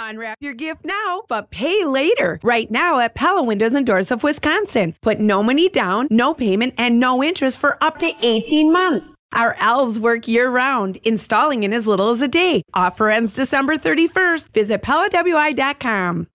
Unwrap your gift now, but pay later. Right now at Pella Windows and Doors of Wisconsin. Put no money down, no payment, and no interest for up to 18 months. Our elves work year round, installing in as little as a day. Offer ends December 31st. Visit PellaWI.com.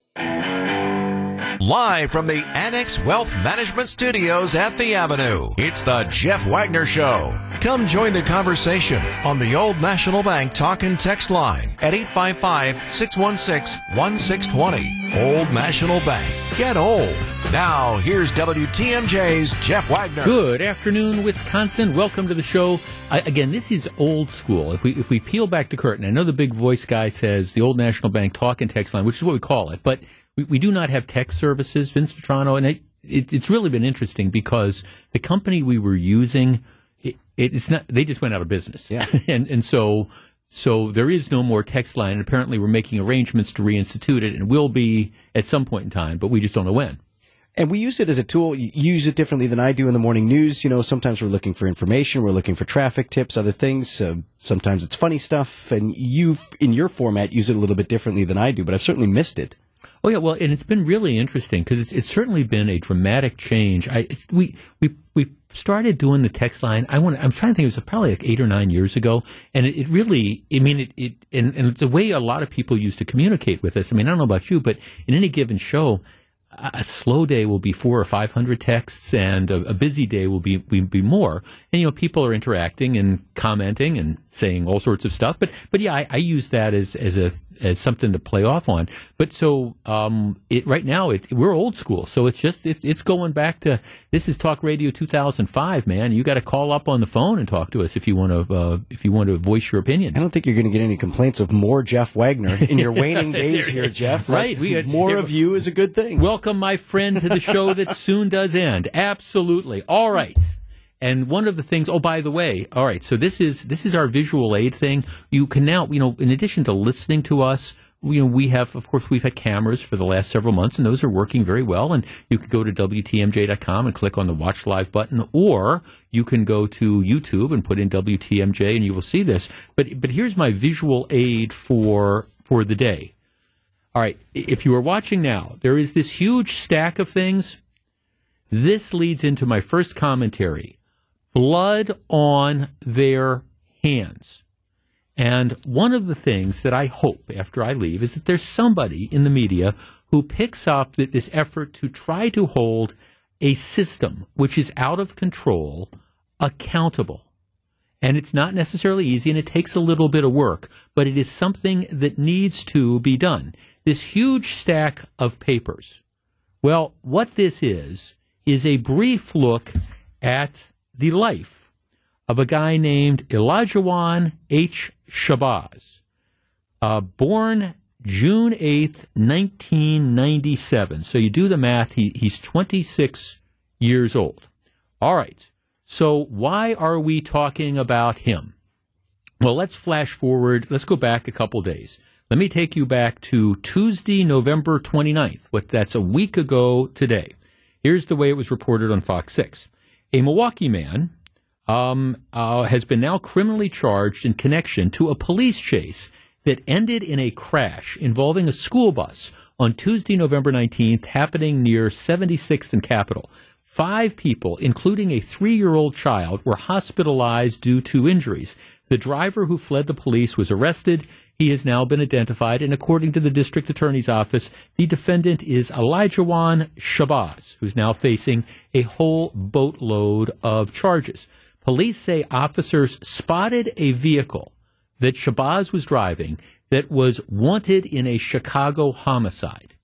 Live from the Annex Wealth Management Studios at the Avenue, it's the Jeff Wagner Show. Come join the conversation on the Old National Bank talk and text line at 855-616-1620. Old National Bank. Get old. Now, here's WTMJ's Jeff Wagner. Good afternoon, Wisconsin. Welcome to the show. I, again, this is old school. If we if we peel back the curtain, I know the big voice guy says the Old National Bank talk and text line, which is what we call it, but we, we do not have text services, Vince Vitrano, and it, it, it's really been interesting because the company we were using – it, it's not. They just went out of business. Yeah. and and so so there is no more text line. And apparently, we're making arrangements to reinstitute it, and will be at some point in time, but we just don't know when. And we use it as a tool. You use it differently than I do in the morning news. You know, sometimes we're looking for information, we're looking for traffic tips, other things. Uh, sometimes it's funny stuff, and you, in your format, use it a little bit differently than I do. But I've certainly missed it. Oh yeah, well, and it's been really interesting because it's, it's certainly been a dramatic change. I we we we started doing the text line. I want. I'm trying to think. It was probably like eight or nine years ago, and it, it really. I mean, it. it and, and, it's a way a lot of people used to communicate with us. I mean, I don't know about you, but in any given show, a slow day will be four or five hundred texts, and a, a busy day will be, be, be more. And you know, people are interacting and commenting and saying all sorts of stuff. But but yeah, I, I use that as as a as something to play off on. But so um, it right now it, we're old school, so it's just it's it's going back to this is Talk Radio 2005, man. You got to call up on the phone and talk to us if you want to uh, if you want to voice your opinions. I don't think you're going to get any complaints of more Jeff Wagner in your waning days here, Jeff. Right, we more of you is a good thing. Welcome, my friend, to the show that soon does end. Absolutely. All right. And one of the things, oh, by the way, all right, so this is this is our visual aid thing. You can now, you know, in addition to listening to us, you know, we have, of course, we've had cameras for the last several months, and those are working very well. And you can go to WTMJ.com and click on the Watch Live button, or you can go to YouTube and put in WTMJ, and you will see this. But but here's my visual aid for for the day. All right, if you are watching now, there is this huge stack of things. This leads into my first commentary blood on their hands. And one of the things that I hope after I leave is that there's somebody in the media who picks up this effort to try to hold a system which is out of control accountable. And it's not necessarily easy and it takes a little bit of work, but it is something that needs to be done. This huge stack of papers. Well, what this is, is a brief look at the life of a guy named Elijahwan H. Shabazz, uh, born June 8th, 1997. So you do the math, he, he's 26 years old. All right. So why are we talking about him? Well, let's flash forward. Let's go back a couple days. Let me take you back to Tuesday, November 29th. What that's a week ago today. Here's the way it was reported on Fox 6. A Milwaukee man um, uh, has been now criminally charged in connection to a police chase that ended in a crash involving a school bus on Tuesday, November 19th, happening near 76th and Capitol. Five people, including a three year old child, were hospitalized due to injuries. The driver who fled the police was arrested. He has now been identified, and according to the district attorney's office, the defendant is Elijah Elijahwan Shabazz, who's now facing a whole boatload of charges. Police say officers spotted a vehicle that Shabazz was driving that was wanted in a Chicago homicide.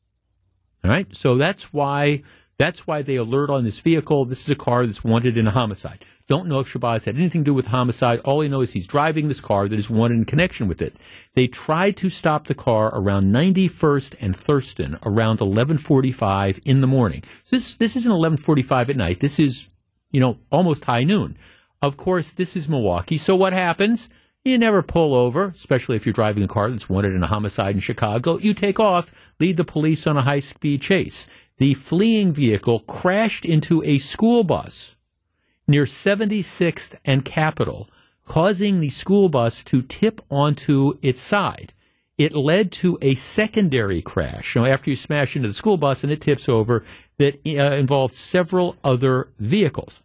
All right, so that's why that's why they alert on this vehicle. This is a car that's wanted in a homicide. Don't know if Shabazz had anything to do with homicide. All he knows is he's driving this car that is wanted in connection with it. They tried to stop the car around 91st and Thurston around 11:45 in the morning. So this this isn't 11:45 at night. This is, you know, almost high noon. Of course, this is Milwaukee. So what happens? You never pull over, especially if you're driving a car that's wanted in a homicide in Chicago. You take off, lead the police on a high speed chase the fleeing vehicle crashed into a school bus near 76th and Capitol, causing the school bus to tip onto its side. it led to a secondary crash. You know, after you smash into the school bus and it tips over, that uh, involved several other vehicles.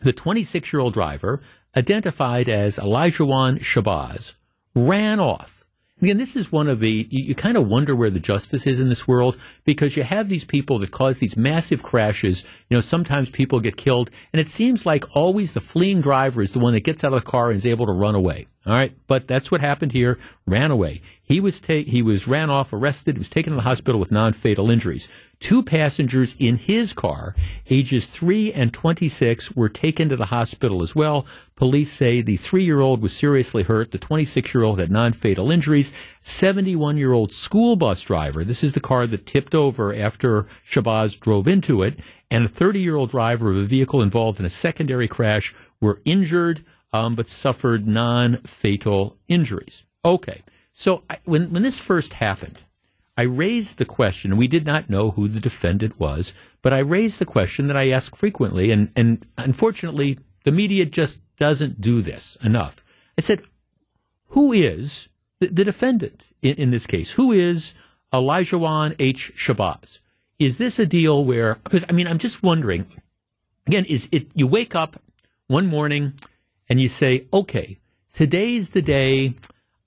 The 26 year old driver, identified as Elijahwan Shabazz, ran off Again, this is one of the, you, you, kind of wonder where the justice is in this world because you have these people that cause these massive crashes. You know, sometimes people get killed, and it seems like always the fleeing driver is the one that gets out of the car and is able to run away. All right, but that's what happened here. Ran away. He was ta- he was ran off, arrested. He was taken to the hospital with non-fatal injuries. Two passengers in his car, ages three and twenty-six, were taken to the hospital as well. Police say the three-year-old was seriously hurt. The twenty-six-year-old had non-fatal injuries. Seventy-one-year-old school bus driver. This is the car that tipped over after Shabazz drove into it, and a thirty-year-old driver of a vehicle involved in a secondary crash were injured um, but suffered non fatal injuries. Okay. So I, when, when this first happened, I raised the question, we did not know who the defendant was, but I raised the question that I ask frequently, and, and unfortunately, the media just doesn't do this enough. I said, who is the, the defendant in, in, this case? Who is Elijahwan H. Shabazz? Is this a deal where, because I mean, I'm just wondering, again, is it, you wake up one morning, and you say, okay, today's the day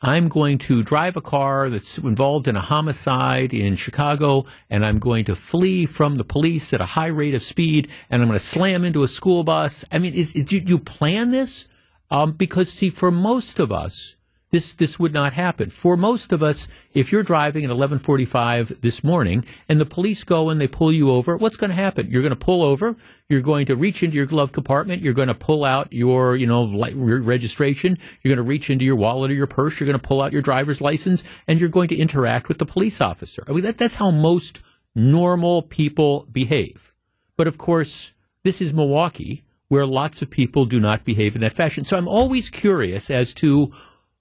I'm going to drive a car that's involved in a homicide in Chicago, and I'm going to flee from the police at a high rate of speed, and I'm going to slam into a school bus. I mean, is, is you, you plan this? Um, because see, for most of us, this this would not happen. For most of us, if you're driving at 11:45 this morning and the police go and they pull you over, what's going to happen? You're going to pull over. You're going to reach into your glove compartment. You're going to pull out your you know registration. You're going to reach into your wallet or your purse. You're going to pull out your driver's license and you're going to interact with the police officer. I mean that, that's how most normal people behave. But of course, this is Milwaukee where lots of people do not behave in that fashion. So I'm always curious as to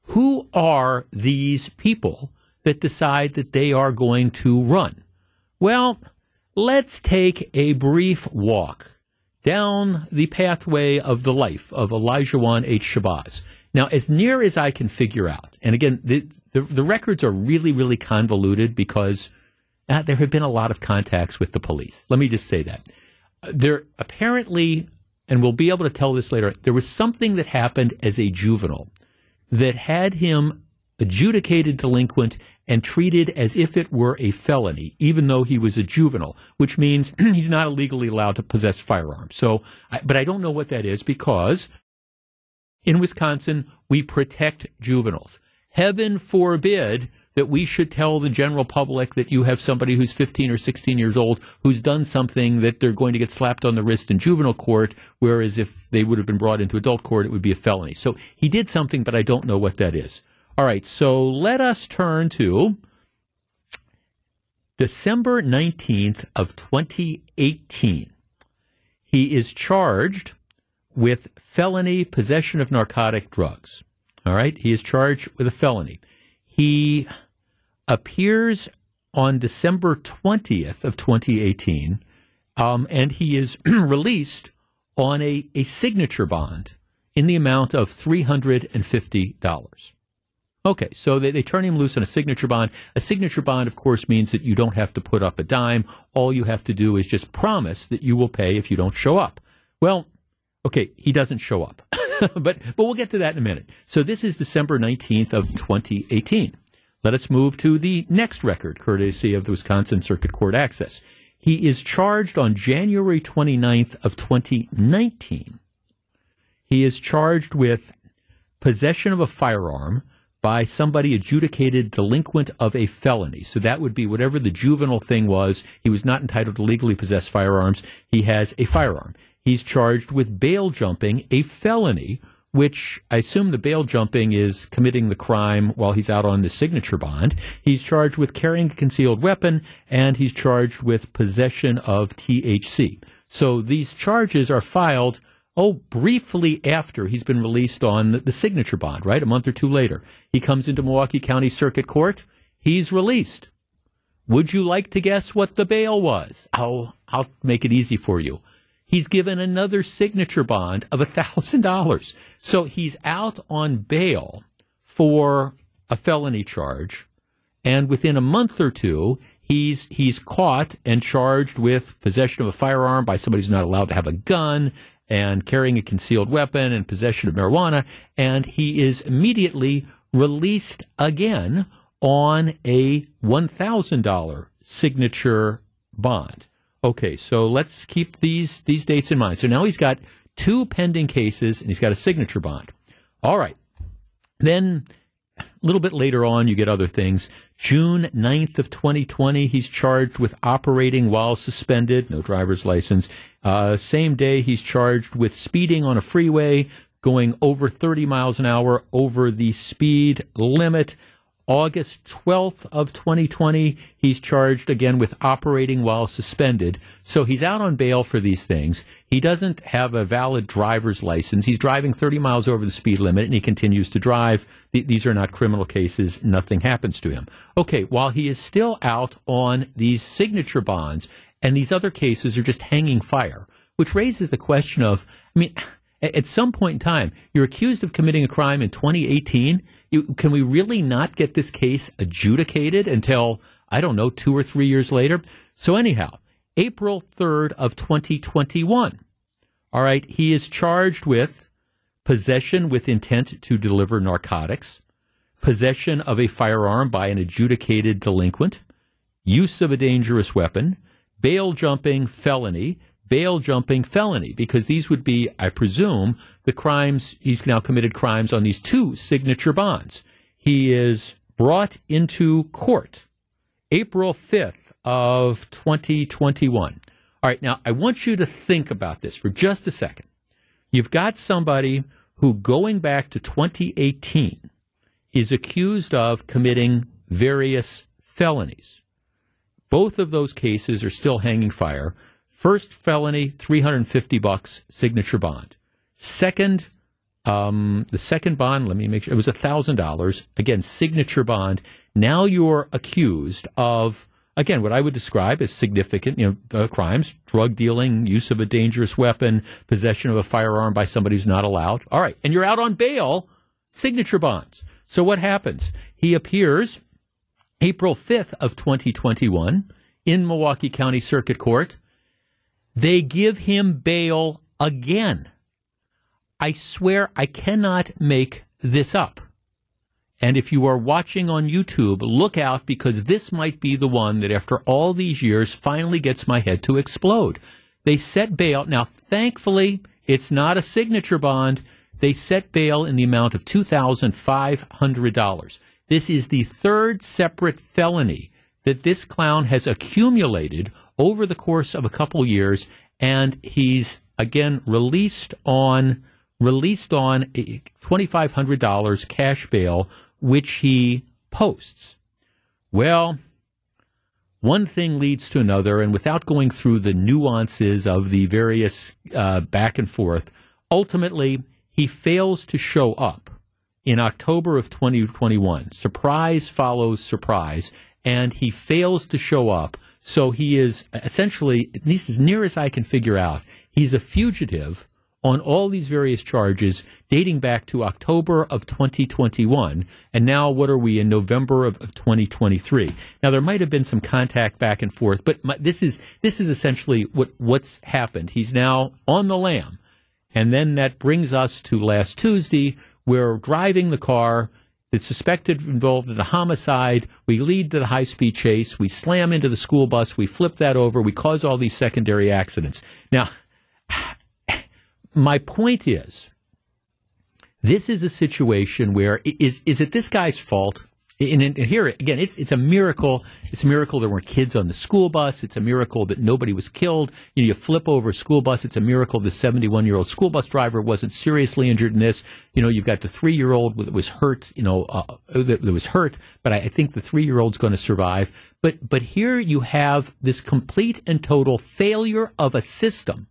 who are these people that decide that they are going to run? Well, let's take a brief walk down the pathway of the life of Elijahwan H. Shabazz. Now, as near as I can figure out, and again, the, the, the records are really, really convoluted because uh, there have been a lot of contacts with the police. Let me just say that. There apparently, and we'll be able to tell this later, there was something that happened as a juvenile that had him adjudicated delinquent and treated as if it were a felony, even though he was a juvenile, which means he's not legally allowed to possess firearms. So, but I don't know what that is because in Wisconsin, we protect juveniles. Heaven forbid that we should tell the general public that you have somebody who's 15 or 16 years old who's done something that they're going to get slapped on the wrist in juvenile court, whereas if they would have been brought into adult court, it would be a felony. So he did something, but I don't know what that is. All right, so let us turn to December 19th of 2018. He is charged with felony possession of narcotic drugs. All right, he is charged with a felony. He appears on December 20th of 2018, um, and he is released on a, a signature bond in the amount of $350. Okay, so they, they turn him loose on a signature bond. A signature bond, of course, means that you don't have to put up a dime. All you have to do is just promise that you will pay if you don't show up. Well, okay, he doesn't show up. but but we'll get to that in a minute. So this is December 19th of 2018. Let us move to the next record, courtesy of the Wisconsin Circuit Court Access. He is charged on January 29th of 2019. He is charged with possession of a firearm by somebody adjudicated delinquent of a felony. So that would be whatever the juvenile thing was. He was not entitled to legally possess firearms. He has a firearm. He's charged with bail jumping, a felony which I assume the bail jumping is committing the crime while he's out on the signature bond. He's charged with carrying a concealed weapon and he's charged with possession of THC. So these charges are filed, oh, briefly after he's been released on the signature bond, right? A month or two later. He comes into Milwaukee County Circuit Court. He's released. Would you like to guess what the bail was? Oh, I'll make it easy for you he's given another signature bond of $1,000. So he's out on bail for a felony charge. and within a month or two, he's he's caught and charged with possession of a firearm by somebody who's not allowed to have a gun and carrying a concealed weapon and possession of marijuana, and he is immediately released again on a $1,000 signature bond. Okay, so let's keep these these dates in mind. So now he's got two pending cases and he's got a signature bond. All right. Then a little bit later on you get other things. June 9th of 2020, he's charged with operating while suspended, no driver's license. Uh, same day, he's charged with speeding on a freeway, going over 30 miles an hour over the speed limit. August 12th of 2020, he's charged again with operating while suspended. So he's out on bail for these things. He doesn't have a valid driver's license. He's driving 30 miles over the speed limit and he continues to drive. Th- these are not criminal cases. Nothing happens to him. Okay, while he is still out on these signature bonds and these other cases are just hanging fire, which raises the question of, I mean, at some point in time, you're accused of committing a crime in 2018 you, can we really not get this case adjudicated until, I don't know, two or three years later? So, anyhow, April 3rd of 2021. All right, he is charged with possession with intent to deliver narcotics, possession of a firearm by an adjudicated delinquent, use of a dangerous weapon, bail jumping felony, bail jumping felony because these would be, I presume, the crimes he's now committed crimes on these two signature bonds. He is brought into court April 5th of 2021. All right, now I want you to think about this for just a second. You've got somebody who, going back to 2018, is accused of committing various felonies. Both of those cases are still hanging fire. First felony, 350 bucks signature bond. Second, um, the second bond, let me make sure, it was $1,000. Again, signature bond. Now you're accused of, again, what I would describe as significant, you know, uh, crimes, drug dealing, use of a dangerous weapon, possession of a firearm by somebody who's not allowed. All right. And you're out on bail, signature bonds. So what happens? He appears April 5th of 2021 in Milwaukee County Circuit Court they give him bail again. I swear I cannot make this up. And if you are watching on YouTube, look out because this might be the one that after all these years finally gets my head to explode. They set bail. Now, thankfully, it's not a signature bond. They set bail in the amount of $2,500. This is the third separate felony that this clown has accumulated over the course of a couple years, and he's again released on released on twenty five hundred dollars cash bail, which he posts. Well, one thing leads to another, and without going through the nuances of the various uh, back and forth, ultimately he fails to show up in October of 2021. Surprise follows surprise, and he fails to show up so he is essentially, at least as near as I can figure out, he's a fugitive on all these various charges dating back to October of 2021. And now, what are we in November of, of 2023? Now, there might have been some contact back and forth, but my, this is this is essentially what what's happened. He's now on the lam, and then that brings us to last Tuesday. We're driving the car that's suspected involved in a homicide. We lead to the high speed chase. We slam into the school bus. We flip that over. We cause all these secondary accidents. Now, my point is, this is a situation where is is it this guy's fault? And, and, here again, it's it's a miracle. It's a miracle there weren't kids on the school bus. It's a miracle that nobody was killed. You know, you flip over a school bus. It's a miracle the 71 year old school bus driver wasn't seriously injured in this. You know, you've got the three year old that was hurt. You know, uh, that, that was hurt, but I, I think the three year old's going to survive. But but here you have this complete and total failure of a system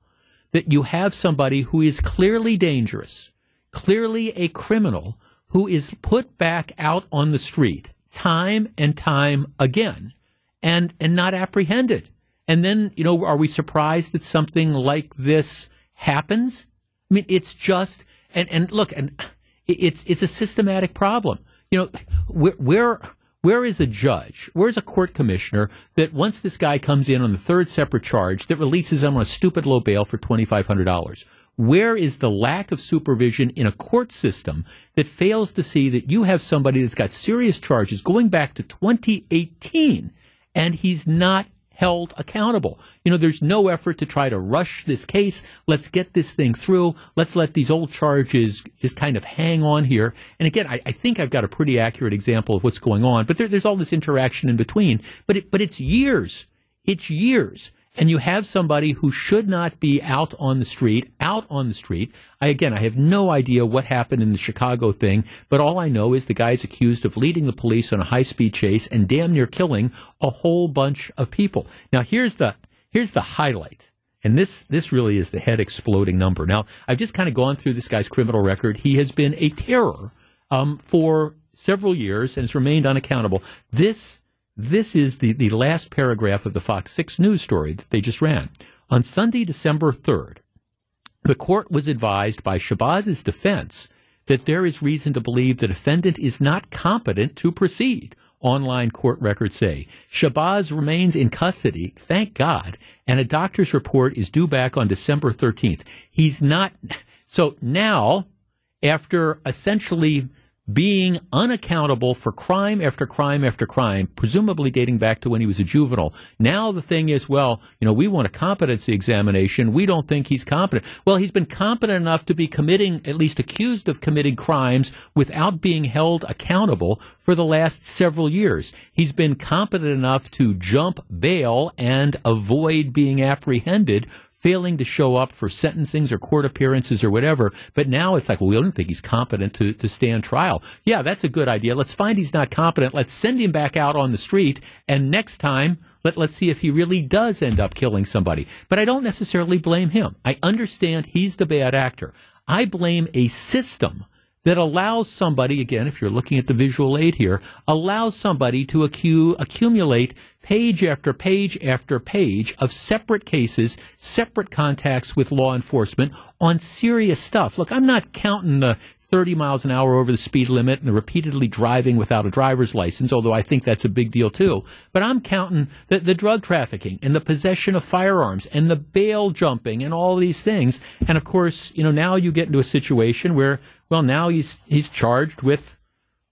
that you have somebody who is clearly dangerous, clearly a criminal who is put back out on the street time and time again and, and not apprehended. And then, you know, are we surprised that something like this happens? I mean, it's just, and, and look, and it's, it's a systematic problem. You know, we're, we're, Where is a judge? Where's a court commissioner that once this guy comes in on the third separate charge that releases him on a stupid low bail for $2,500? Where is the lack of supervision in a court system that fails to see that you have somebody that's got serious charges going back to 2018 and he's not held accountable. You know, there's no effort to try to rush this case. Let's get this thing through. Let's let these old charges just kind of hang on here. And again, I, I think I've got a pretty accurate example of what's going on, but there, there's all this interaction in between. But it, but it's years. It's years and you have somebody who should not be out on the street, out on the street. I, again, I have no idea what happened in the Chicago thing, but all I know is the guy's accused of leading the police on a high speed chase and damn near killing a whole bunch of people. Now, here's the, here's the highlight. And this, this really is the head exploding number. Now, I've just kind of gone through this guy's criminal record. He has been a terror, um, for several years and has remained unaccountable. This this is the, the last paragraph of the Fox 6 news story that they just ran. On Sunday, December 3rd, the court was advised by Shabazz's defense that there is reason to believe the defendant is not competent to proceed. Online court records say Shabazz remains in custody, thank God, and a doctor's report is due back on December 13th. He's not. So now, after essentially being unaccountable for crime after crime after crime, presumably dating back to when he was a juvenile. Now the thing is, well, you know, we want a competency examination. We don't think he's competent. Well, he's been competent enough to be committing, at least accused of committing crimes without being held accountable for the last several years. He's been competent enough to jump bail and avoid being apprehended failing to show up for sentencings or court appearances or whatever. But now it's like, well, we don't think he's competent to, to stand trial. Yeah, that's a good idea. Let's find he's not competent. Let's send him back out on the street. And next time, let, let's see if he really does end up killing somebody. But I don't necessarily blame him. I understand he's the bad actor. I blame a system that allows somebody, again, if you're looking at the visual aid here, allows somebody to accu- accumulate page after page after page of separate cases, separate contacts with law enforcement on serious stuff. Look, I'm not counting the 30 miles an hour over the speed limit and repeatedly driving without a driver's license, although I think that's a big deal too. But I'm counting the, the drug trafficking and the possession of firearms and the bail jumping and all these things. And of course, you know, now you get into a situation where, well, now he's, he's charged with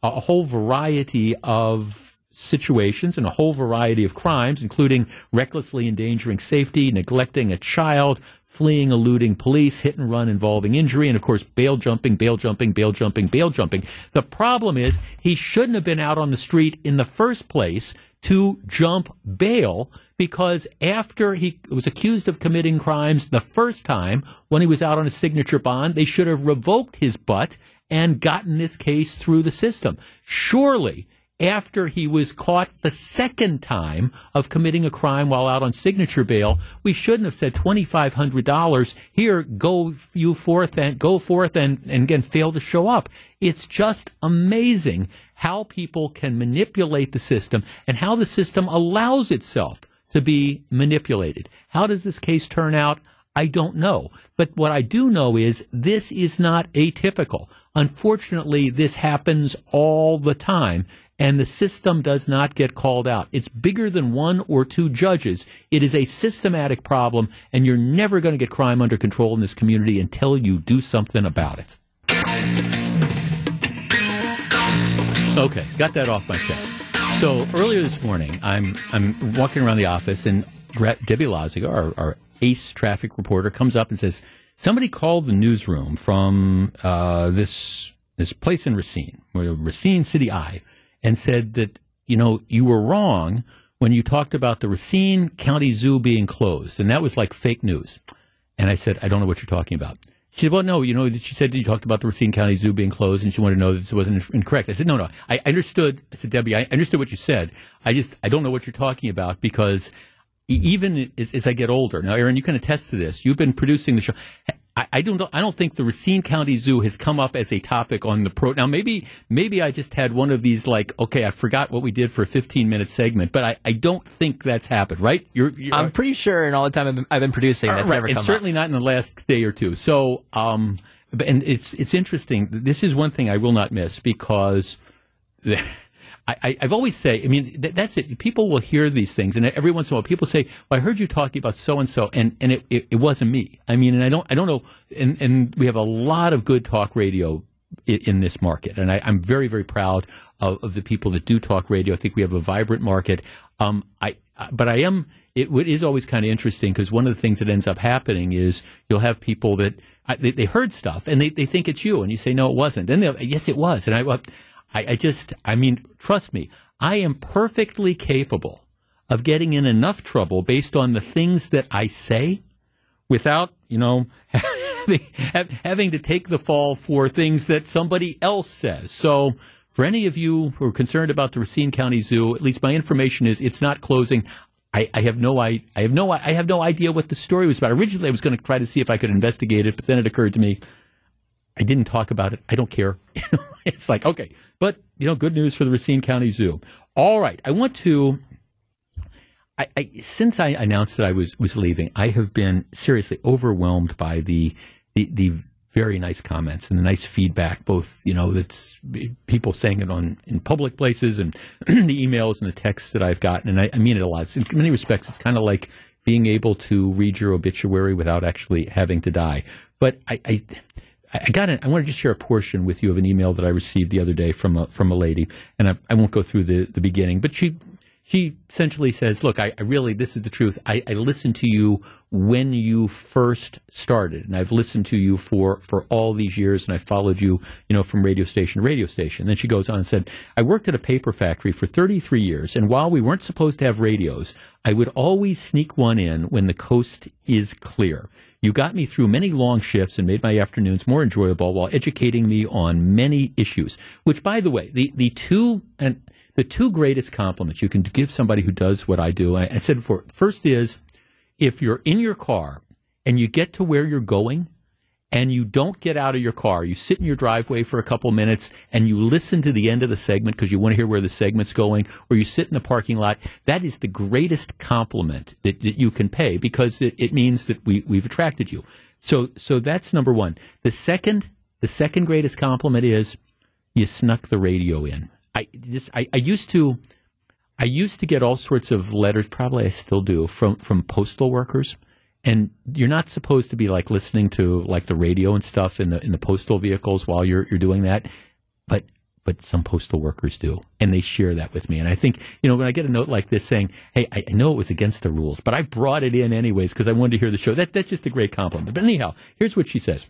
a whole variety of situations and a whole variety of crimes, including recklessly endangering safety, neglecting a child, fleeing, eluding police, hit and run involving injury, and of course, bail jumping, bail jumping, bail jumping, bail jumping. The problem is he shouldn't have been out on the street in the first place to jump bail because after he was accused of committing crimes the first time when he was out on a signature bond, they should have revoked his butt and gotten this case through the system. Surely after he was caught the second time of committing a crime while out on signature bail, we shouldn't have said $2,500 here, go you forth and go forth and, and again fail to show up. It's just amazing how people can manipulate the system and how the system allows itself to be manipulated. How does this case turn out? I don't know. But what I do know is this is not atypical. Unfortunately, this happens all the time and the system does not get called out. It's bigger than one or two judges. It is a systematic problem, and you're never going to get crime under control in this community until you do something about it. Okay, got that off my chest. So earlier this morning, I'm I'm walking around the office, and Debbie Laziga, our, our ace traffic reporter, comes up and says, "Somebody called the newsroom from uh, this this place in Racine, Racine City Eye." And said that, you know, you were wrong when you talked about the Racine County Zoo being closed. And that was like fake news. And I said, I don't know what you're talking about. She said, well, no, you know, she said you talked about the Racine County Zoo being closed and she wanted to know that this wasn't incorrect. I said, no, no, I understood. I said, Debbie, I understood what you said. I just, I don't know what you're talking about because even as, as I get older, now, Aaron, you can attest to this. You've been producing the show. I, I, don't. I don't think the Racine County Zoo has come up as a topic on the pro. Now, maybe, maybe I just had one of these like, okay, I forgot what we did for a 15 minute segment, but I, I don't think that's happened, right? You're, you're I'm pretty sure in all the time I've been, I've been producing, that's right, never come and certainly up. not in the last day or two. So, um, and it's it's interesting. This is one thing I will not miss because. The, I, have always say, I mean, th- that's it. People will hear these things, and every once in a while, people say, "Well, I heard you talking about so and so," and and it, it, it, wasn't me. I mean, and I don't I don't know, and and we have a lot of good talk radio in, in this market, and I, am very very proud of, of, the people that do talk radio. I think we have a vibrant market. Um, I but I am. It, it is always kind of interesting because one of the things that ends up happening is you'll have people that they, they heard stuff and they, they think it's you, and you say no, it wasn't. Then they yes, it was, and I. I, I just, I mean, trust me, I am perfectly capable of getting in enough trouble based on the things that I say without, you know, having to take the fall for things that somebody else says. So, for any of you who are concerned about the Racine County Zoo, at least my information is it's not closing. I, I, have no I, I have no I have no idea what the story was about. Originally, I was going to try to see if I could investigate it, but then it occurred to me I didn't talk about it. I don't care. it's like, okay. But, you know, good news for the Racine County Zoo. All right. I want to. I, I, since I announced that I was, was leaving, I have been seriously overwhelmed by the, the, the very nice comments and the nice feedback, both, you know, that's people saying it on in public places and the emails and the texts that I've gotten. And I, I mean it a lot. It's, in many respects, it's kind of like being able to read your obituary without actually having to die. But I, I I got it. I want to just share a portion with you of an email that I received the other day from a, from a lady, and I, I won't go through the, the beginning, but she she essentially says, "Look, I, I really this is the truth. I, I, listened to you when you first started, and I've listened to you for for all these years, and I followed you, you know, from radio station to radio station." Then she goes on and said, "I worked at a paper factory for 33 years, and while we weren't supposed to have radios, I would always sneak one in when the coast is clear." You got me through many long shifts and made my afternoons more enjoyable while educating me on many issues. Which, by the way, the, the two and the two greatest compliments you can give somebody who does what I do, I, said before, first is if you're in your car and you get to where you're going and you don't get out of your car. You sit in your driveway for a couple minutes and you listen to the end of the segment because you want to hear where the segment's going, or you sit in the parking lot. That is the greatest compliment that, that you can pay because it, it means that we, we've attracted you. So, so that's number one. The second, the second greatest compliment is you snuck the radio in. I just, I, I used to, I used to get all sorts of letters, probably I still do, from, from postal workers. And you're not supposed to be like listening to like the radio and stuff in the in the postal vehicles while you're you're doing that. But but some postal workers do and they share that with me. And i think you know when i get a note like this saying hey i, I know it was against the rules but i brought it in anyways because i wanted to hear the show that that's just a great compliment. But anyhow here's what she says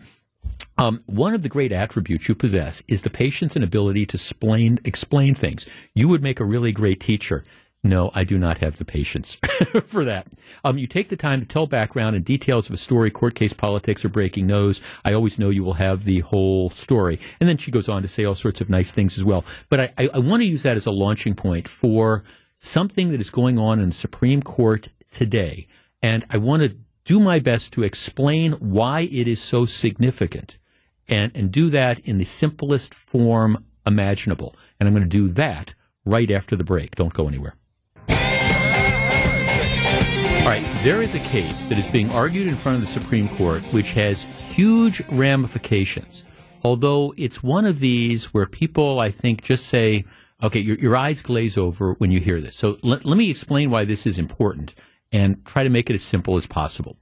um, one of the great attributes you possess is the patience and ability to explain explain things. You would make a really great teacher. No, I do not have the patience for that. Um, you take the time to tell background and details of a story, court case, politics, or breaking news. I always know you will have the whole story. And then she goes on to say all sorts of nice things as well. But I, I, I want to use that as a launching point for something that is going on in the Supreme Court today. And I want to do my best to explain why it is so significant and, and do that in the simplest form imaginable. And I'm going to do that right after the break. Don't go anywhere. All right, there is a case that is being argued in front of the Supreme Court which has huge ramifications. Although it's one of these where people, I think, just say, okay, your, your eyes glaze over when you hear this. So let, let me explain why this is important and try to make it as simple as possible.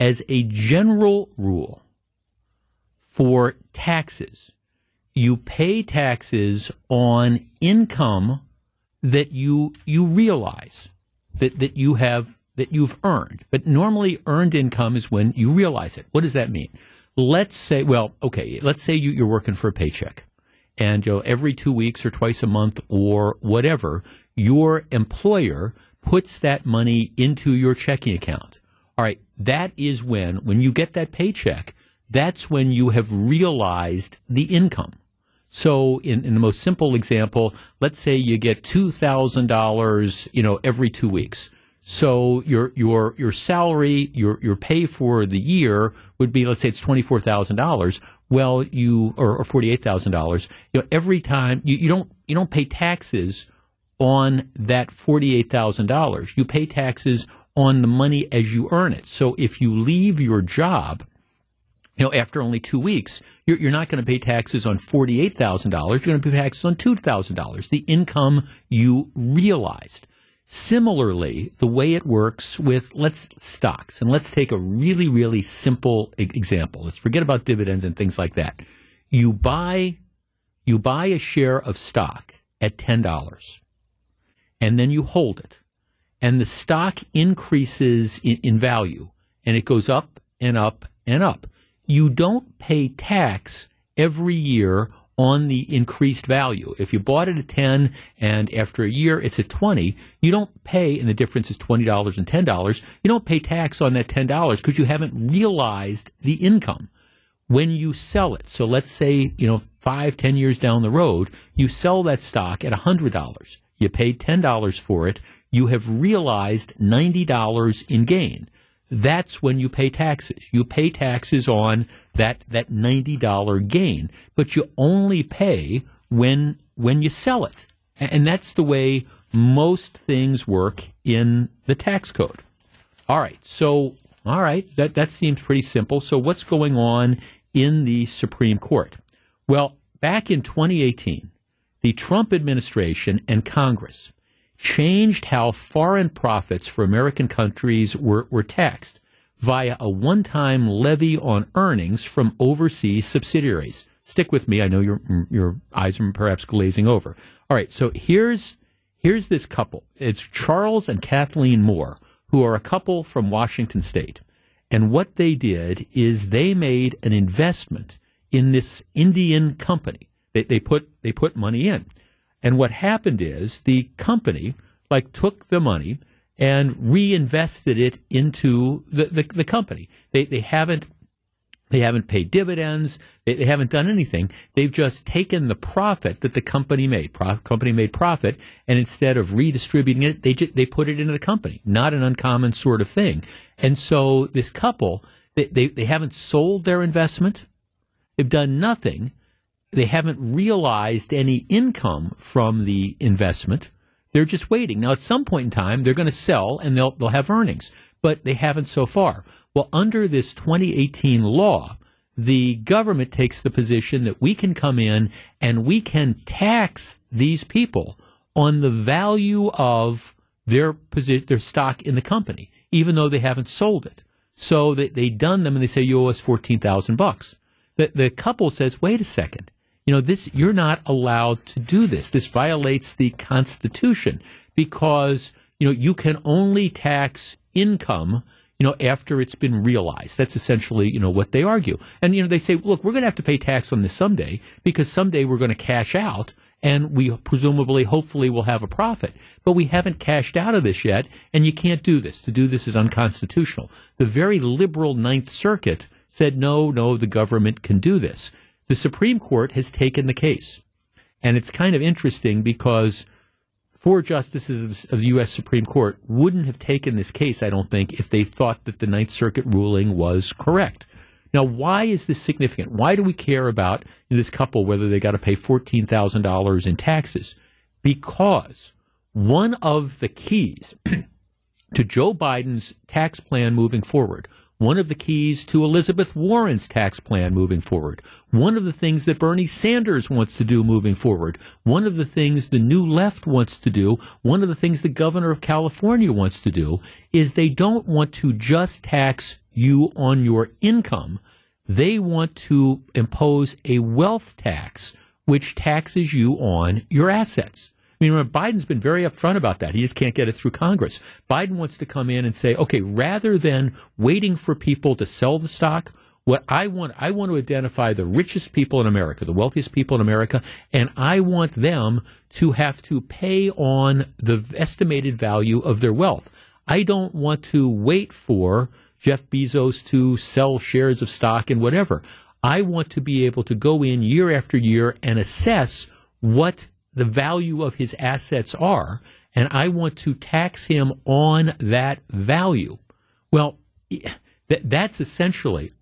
As a general rule for taxes, you pay taxes on income that you you realize that, that you have that you've earned. But normally earned income is when you realize it. What does that mean? Let's say, well, okay, let's say you, are working for a paycheck and you know, every two weeks or twice a month or whatever, your employer puts that money into your checking account. All right, that is when, when you get that paycheck, that's when you have realized the income. So in, in the most simple example, let's say you get $2,000, you know, every two weeks. So your your your salary, your your pay for the year would be, let's say it's twenty four thousand dollars. Well, you or, or forty eight thousand dollars. You know, every time you, you don't you don't pay taxes on that forty eight thousand dollars. You pay taxes on the money as you earn it. So if you leave your job you know, after only two weeks, you're, you're not going to pay taxes on $48,000. You're going to pay taxes on $2,000, the income you realized. Similarly, the way it works with let's stocks, and let's take a really, really simple e- example. Let's forget about dividends and things like that. You buy, you buy a share of stock at ten dollars, and then you hold it, and the stock increases in, in value, and it goes up and up and up. You don't pay tax every year on the increased value. If you bought it at 10 and after a year it's at 20, you don't pay, and the difference is $20 and $10, you don't pay tax on that $10 because you haven't realized the income. When you sell it, so let's say, you know, five, ten years down the road, you sell that stock at $100. You paid $10 for it. You have realized $90 in gain that's when you pay taxes. You pay taxes on that, that $90 gain, but you only pay when, when you sell it. And that's the way most things work in the tax code. All right. So, all right. That, that seems pretty simple. So what's going on in the Supreme Court? Well, back in 2018, the Trump administration and Congress changed how foreign profits for American countries were, were taxed via a one time levy on earnings from overseas subsidiaries. Stick with me. I know your, your eyes are perhaps glazing over. All right. So here's, here's this couple. It's Charles and Kathleen Moore, who are a couple from Washington State. And what they did is they made an investment in this Indian company. They, they put they put money in. And what happened is the company like took the money and reinvested it into the, the, the company. They, they haven't they haven't paid dividends. They, they, haven't done anything. They've just taken the profit that the company made. Pro- company made profit, and instead of redistributing it, they they put it into the company. Not an uncommon sort of thing. And so this couple, they, they, they haven't sold their investment. They've done nothing they haven't realized any income from the investment. They're just waiting. Now, at some point in time, they're going to sell and they'll, they'll have earnings, but they haven't so far. Well, under this 2018 law, the government takes the position that we can come in and we can tax these people on the value of their position, their stock in the company, even though they haven't sold it. So they, they done them and they say, you owe us 14,000 bucks. The, the couple says, wait a second you know, this, you're not allowed to do this. This violates the Constitution because, you know, you can only tax income, you know, after it's been realized. That's essentially, you know, what they argue. And, you know, they say, look, we're going to have to pay tax on this someday because someday we're going to cash out and we presumably, hopefully, will have a profit. But we haven't cashed out of this yet, and you can't do this. To do this is unconstitutional. The very liberal Ninth Circuit said, no, no, the government can do this. The Supreme Court has taken the case. And it's kind of interesting because four justices of the U.S. Supreme Court wouldn't have taken this case, I don't think, if they thought that the Ninth Circuit ruling was correct. Now, why is this significant? Why do we care about this couple whether they got to pay $14,000 in taxes? Because one of the keys to Joe Biden's tax plan moving forward one of the keys to Elizabeth Warren's tax plan moving forward, one of the things that Bernie Sanders wants to do moving forward, one of the things the new left wants to do, one of the things the governor of California wants to do is they don't want to just tax you on your income. They want to impose a wealth tax which taxes you on your assets. Mean, remember, Biden's been very upfront about that. He just can't get it through Congress. Biden wants to come in and say, okay, rather than waiting for people to sell the stock, what I want, I want to identify the richest people in America, the wealthiest people in America, and I want them to have to pay on the estimated value of their wealth. I don't want to wait for Jeff Bezos to sell shares of stock and whatever. I want to be able to go in year after year and assess what the value of his assets are, and I want to tax him on that value. Well, th- that's essentially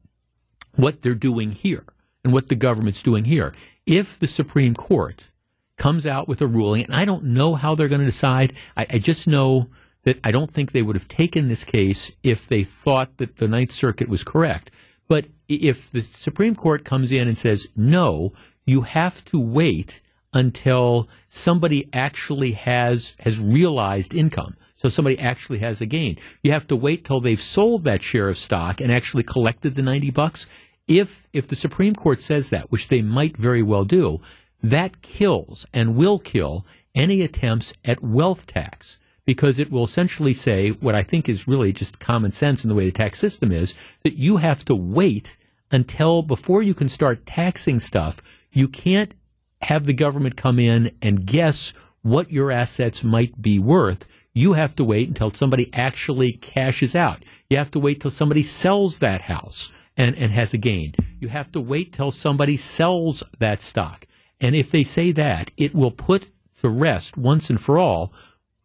what they're doing here and what the government's doing here. If the Supreme Court comes out with a ruling, and I don't know how they're going to decide, I, I just know that I don't think they would have taken this case if they thought that the Ninth Circuit was correct. But if the Supreme Court comes in and says, no, you have to wait until somebody actually has, has realized income. So somebody actually has a gain. You have to wait till they've sold that share of stock and actually collected the 90 bucks. If, if the Supreme Court says that, which they might very well do, that kills and will kill any attempts at wealth tax because it will essentially say what I think is really just common sense in the way the tax system is that you have to wait until before you can start taxing stuff. You can't have the government come in and guess what your assets might be worth. You have to wait until somebody actually cashes out. You have to wait till somebody sells that house and, and has a gain. You have to wait till somebody sells that stock. And if they say that, it will put to rest once and for all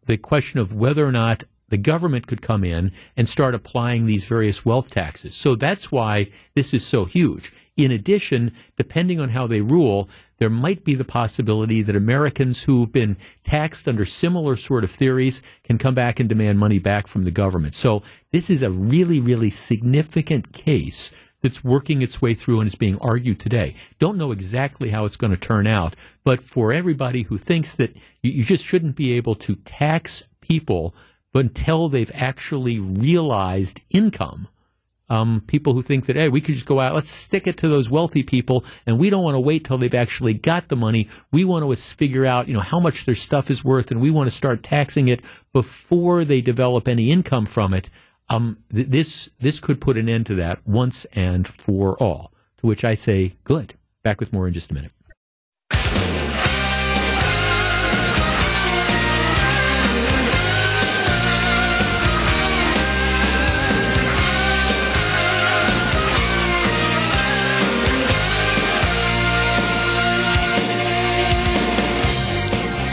the question of whether or not the government could come in and start applying these various wealth taxes. So that's why this is so huge. In addition, depending on how they rule, there might be the possibility that Americans who've been taxed under similar sort of theories can come back and demand money back from the government. So this is a really, really significant case that's working its way through and is being argued today. Don't know exactly how it's going to turn out, but for everybody who thinks that you, just shouldn't be able to tax people until they've actually realized income, um, people who think that, hey, we could just go out, let's stick it to those wealthy people, and we don't want to wait till they've actually got the money. We want to figure out, you know, how much their stuff is worth, and we want to start taxing it before they develop any income from it. Um, th- this this could put an end to that once and for all. To which I say, good. Back with more in just a minute.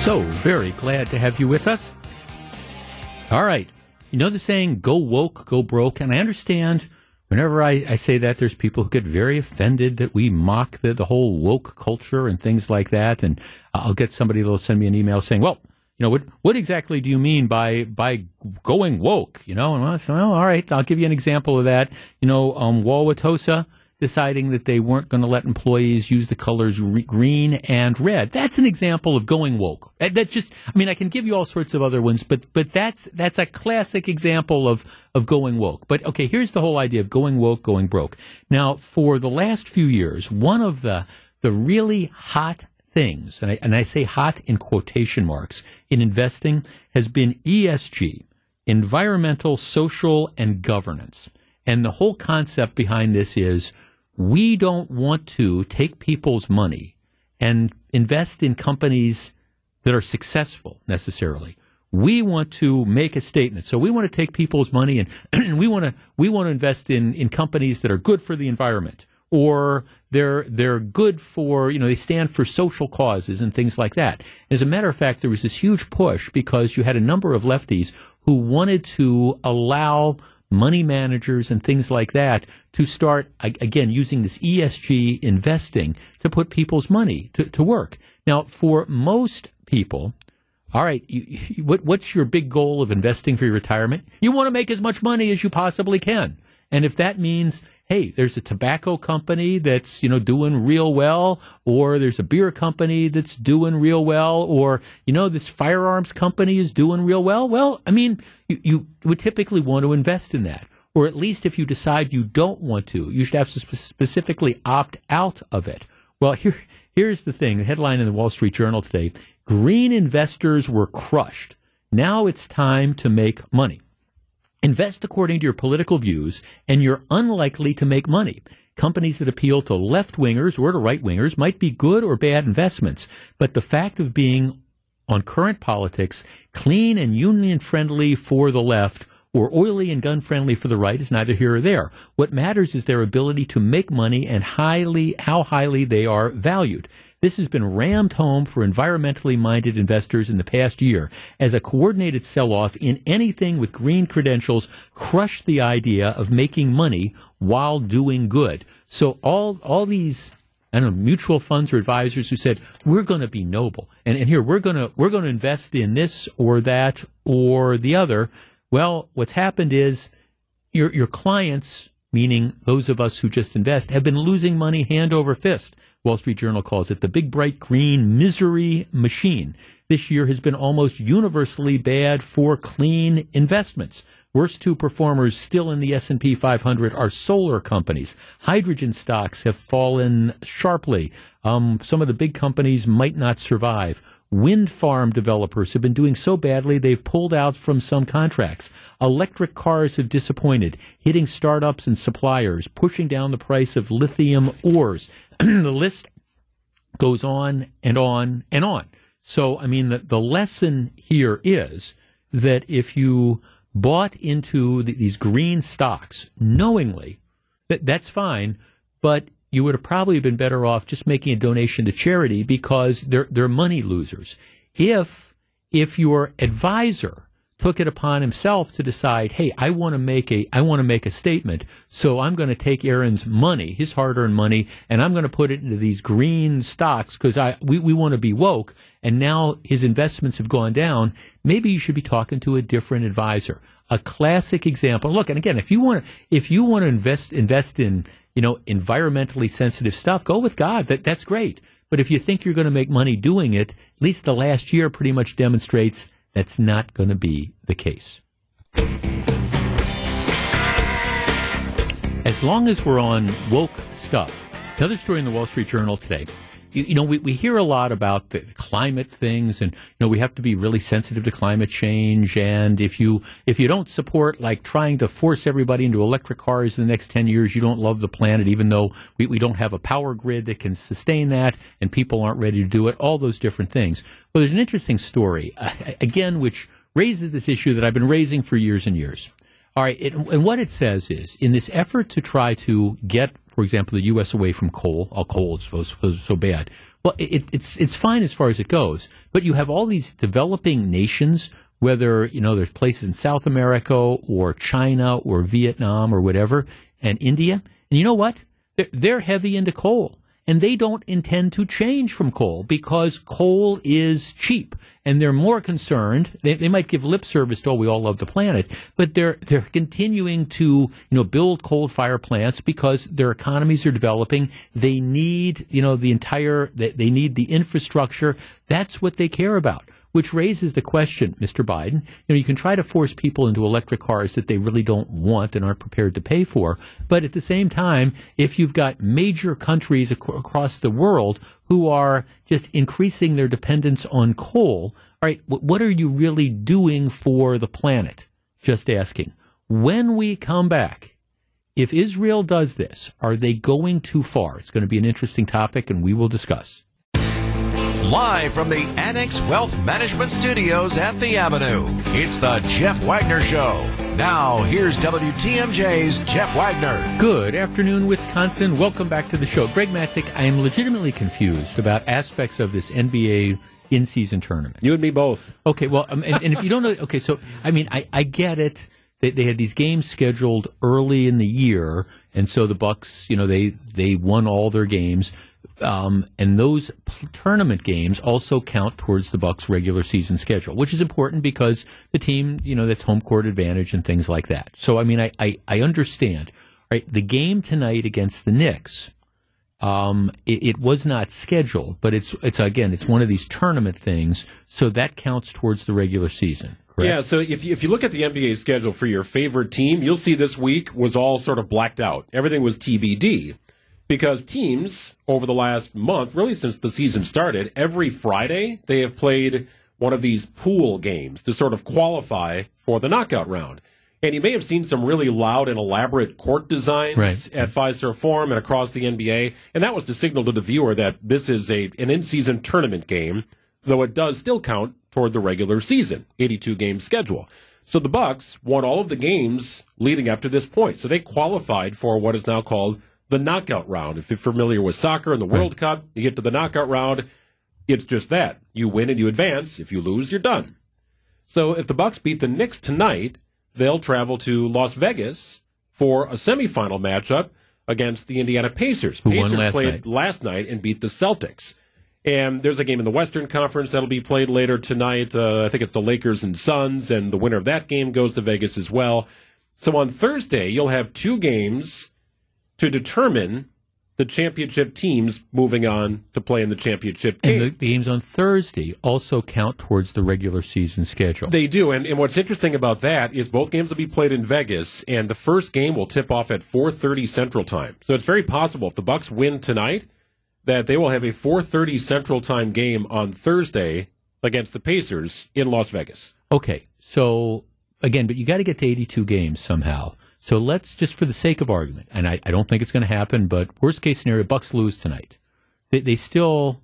So very glad to have you with us. All right. You know the saying, go woke, go broke? And I understand whenever I, I say that, there's people who get very offended that we mock the, the whole woke culture and things like that. And I'll get somebody that'll send me an email saying, well, you know, what, what exactly do you mean by, by going woke? You know, and I said, well, all right, I'll give you an example of that. You know, um, Wauwatosa, deciding that they weren't going to let employees use the colors re- green and red. That's an example of going woke. That's just, I mean, I can give you all sorts of other ones, but, but that's, that's a classic example of, of going woke. But okay, here's the whole idea of going woke, going broke. Now, for the last few years, one of the, the really hot things, and I, and I say hot in quotation marks, in investing has been ESG, environmental, social, and governance. And the whole concept behind this is we don't want to take people's money and invest in companies that are successful necessarily. We want to make a statement. So we want to take people's money and we want to we want to invest in, in companies that are good for the environment or they're they're good for you know they stand for social causes and things like that. As a matter of fact, there was this huge push because you had a number of lefties who wanted to allow money managers and things like that to start again using this ESG investing to put people's money to, to work. Now, for most people, all right, you, you, what, what's your big goal of investing for your retirement? You want to make as much money as you possibly can. And if that means hey, there's a tobacco company that's, you know, doing real well, or there's a beer company that's doing real well, or, you know, this firearms company is doing real well. Well, I mean, you, you would typically want to invest in that. Or at least if you decide you don't want to, you should have to spe- specifically opt out of it. Well, here, here's the thing. The headline in the Wall Street Journal today, green investors were crushed. Now it's time to make money. Invest according to your political views, and you're unlikely to make money. Companies that appeal to left wingers or to right wingers might be good or bad investments, but the fact of being on current politics, clean and union friendly for the left, or oily and gun friendly for the right is neither here or there. What matters is their ability to make money and highly, how highly they are valued. This has been rammed home for environmentally minded investors in the past year as a coordinated sell off in anything with green credentials crushed the idea of making money while doing good. So all, all these I don't know, mutual funds or advisors who said, we're going to be noble. And, and here, we're going to, we're going to invest in this or that or the other. Well, what's happened is your, your clients meaning those of us who just invest, have been losing money hand over fist. Wall Street Journal calls it the big bright green misery machine. This year has been almost universally bad for clean investments. Worst two performers still in the S&P 500 are solar companies. Hydrogen stocks have fallen sharply. Um, some of the big companies might not survive. Wind farm developers have been doing so badly they've pulled out from some contracts. Electric cars have disappointed, hitting startups and suppliers, pushing down the price of lithium ores. the list goes on and on and on. So, I mean, the, the lesson here is that if you bought into the, these green stocks knowingly, that, that's fine, but you would have probably been better off just making a donation to charity because they're, they're money losers. If, if your advisor took it upon himself to decide, hey, I want to make a I want to make a statement, so I'm going to take Aaron's money, his hard-earned money, and I'm going to put it into these green stocks because I we, we want to be woke. And now his investments have gone down. Maybe you should be talking to a different advisor. A classic example. Look, and again, if you want if you want to invest invest in you know environmentally sensitive stuff, go with God. That that's great. But if you think you're going to make money doing it, at least the last year pretty much demonstrates that's not going to be the case. As long as we're on woke stuff, another story in the Wall Street Journal today you, you know, we, we hear a lot about the climate things, and you know, we have to be really sensitive to climate change. And if you if you don't support like trying to force everybody into electric cars in the next ten years, you don't love the planet, even though we, we don't have a power grid that can sustain that, and people aren't ready to do it. All those different things. Well, there's an interesting story uh, again, which raises this issue that I've been raising for years and years. All right, it, and what it says is, in this effort to try to get for example, the U.S. away from coal. Oh, coal is so, so, so bad. Well, it, it's it's fine as far as it goes, but you have all these developing nations. Whether you know there's places in South America or China or Vietnam or whatever, and India, and you know what? They're, they're heavy into coal and they don't intend to change from coal because coal is cheap and they're more concerned. They, they might give lip service to, oh, we all love the planet, but they're, they're continuing to, you know, build coal fire plants because their economies are developing. They need, you know, the entire, they, they need the infrastructure. That's what they care about which raises the question, Mr. Biden. You know, you can try to force people into electric cars that they really don't want and aren't prepared to pay for. But at the same time, if you've got major countries ac- across the world who are just increasing their dependence on coal, all right, w- what are you really doing for the planet? Just asking. When we come back, if Israel does this, are they going too far? It's going to be an interesting topic, and we will discuss. Live from the Annex Wealth Management Studios at the Avenue, it's the Jeff Wagner Show. Now, here's WTMJ's Jeff Wagner. Good afternoon, Wisconsin. Welcome back to the show. Greg Matzek, I am legitimately confused about aspects of this NBA in season tournament. You and me both. Okay, well, um, and, and, if you don't know, okay, so, I mean, I, I get it. They, they had these games scheduled early in the year, and so the Bucks, you know, they, they won all their games um, and those p- tournament games also count towards the Bucks' regular season schedule, which is important because the team, you know, that's home court advantage and things like that. So, I mean, I, I, I understand. Right, the game tonight against the Knicks, um, it, it, was not scheduled, but it's it's again, it's one of these tournament things, so that counts towards the regular season. Correct? Yeah, so if you, if you look at the NBA schedule for your favorite team, you'll see this week was all sort of blacked out. Everything was TBD because teams over the last month, really since the season started, every Friday they have played one of these pool games to sort of qualify for the knockout round. And you may have seen some really loud and elaborate court designs right. at Fiserv Forum and across the NBA, and that was to signal to the viewer that this is a an in-season tournament game, though it does still count toward the regular season, 82 game schedule. So the Bucks won all of the games leading up to this point, so they qualified for what is now called the knockout round. If you're familiar with soccer and the World Cup, you get to the knockout round, it's just that. You win and you advance. If you lose, you're done. So if the Bucks beat the Knicks tonight, they'll travel to Las Vegas for a semifinal matchup against the Indiana Pacers. Who Pacers last played night. last night and beat the Celtics. And there's a game in the Western Conference that'll be played later tonight. Uh, I think it's the Lakers and Suns, and the winner of that game goes to Vegas as well. So on Thursday, you'll have two games to determine the championship teams moving on to play in the championship And game. the, the games on Thursday also count towards the regular season schedule. They do, and, and what's interesting about that is both games will be played in Vegas, and the first game will tip off at 4:30 Central Time. So it's very possible if the Bucks win tonight, that they will have a 4:30 Central Time game on Thursday against the Pacers in Las Vegas. Okay, so again, but you got to get to 82 games somehow. So let's just, for the sake of argument, and I, I don't think it's going to happen, but worst case scenario, Bucks lose tonight. They, they still,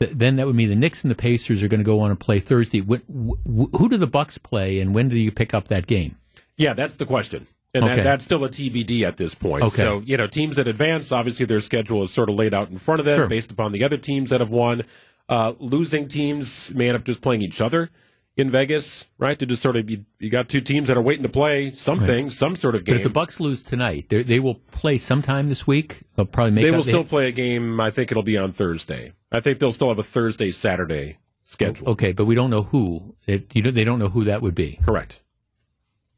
th- then that would mean the Knicks and the Pacers are going to go on and play Thursday. Wh- wh- who do the Bucks play, and when do you pick up that game? Yeah, that's the question. And Okay. that, that's still a TBD at this point. Okay. So, you know, teams that advance, obviously their schedule is sort of laid out in front of them Sure. based upon the other teams that have won. Uh, losing teams may end up just playing each other in Vegas, right? To just sort of, you, you got two teams that are waiting to play something, some sort of But game. if the Bucks lose tonight, they they will play sometime this week. They'll probably make they will still play a game. I think it'll be on Thursday. I think they'll still have a Thursday, Saturday schedule. Okay, but we don't know who. It, you don't, they don't know who that would be. Correct.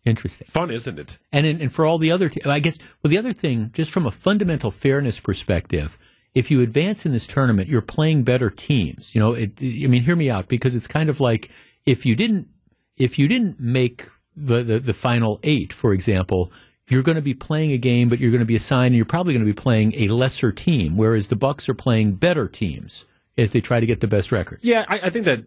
Interesting. Fun, isn't it? And in, and for all the other, I guess, well, the other thing, just from a fundamental fairness perspective, if you advance in this tournament, you're playing better teams. You know, it, I mean, hear me out because it's kind of like if you didn't, if you didn't make the, the, the final eight, for example, you're going to be playing a game, but you're going to be assigned, and you're probably going to be playing a lesser team, whereas the Bucks are playing better teams as they try to get the best record. Yeah, I, I think that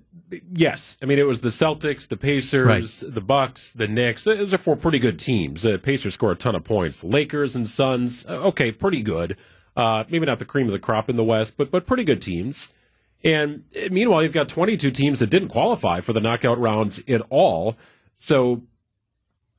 yes. I mean, it was the Celtics, the Pacers, Right. the Bucks, the Knicks. Those are four pretty good teams. The Pacers score a ton of points. Lakers and Suns, uh, okay, pretty good. Uh, maybe not the cream of the crop in the West, but but pretty good teams. And uh, meanwhile, you've got 22 teams that didn't qualify for the knockout rounds at all. So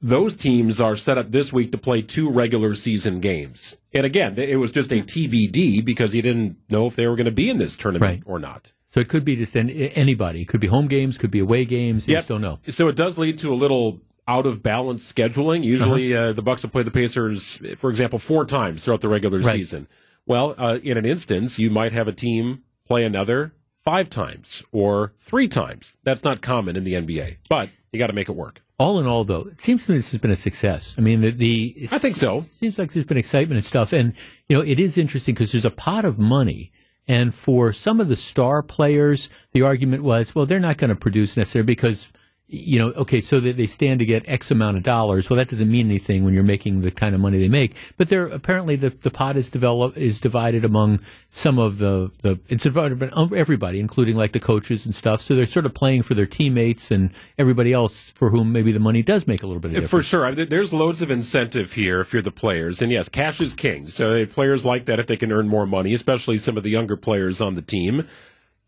those teams are set up this week to play two regular season games. And again, it was just a TBD because you didn't know if they were going to be in this tournament Right. or not. So it could be just anybody. It could be home games, could be away games. You Yep. just don't know. So it does lead to a little out of balance scheduling. Usually, Uh-huh. uh the Bucks have played the Pacers, for example, four times throughout the regular Right. season. Well, uh, in an instance, you might have a team play another five times or three times. That's not common in the NBA, but you got to make it work. All in all, though, it seems to me this has been a success. I mean, the, the I think so. It seems like there's been excitement and stuff, and you know, it is interesting because there's a pot of money, and for some of the star players, the argument was, well, they're not going to produce necessarily because. You know, okay, so that they stand to get X amount of dollars. Well, that doesn't mean anything when you're making the kind of money they make. But they're apparently the, the pot is develop is divided among some of the, the it's divided among everybody, including like the coaches and stuff. So they're sort of playing for their teammates and everybody else for whom maybe the money does make a little bit of difference. For sure. There's loads of incentive here if you're the players. And yes, cash is king. So players like that if they can earn more money, especially some of the younger players on the team.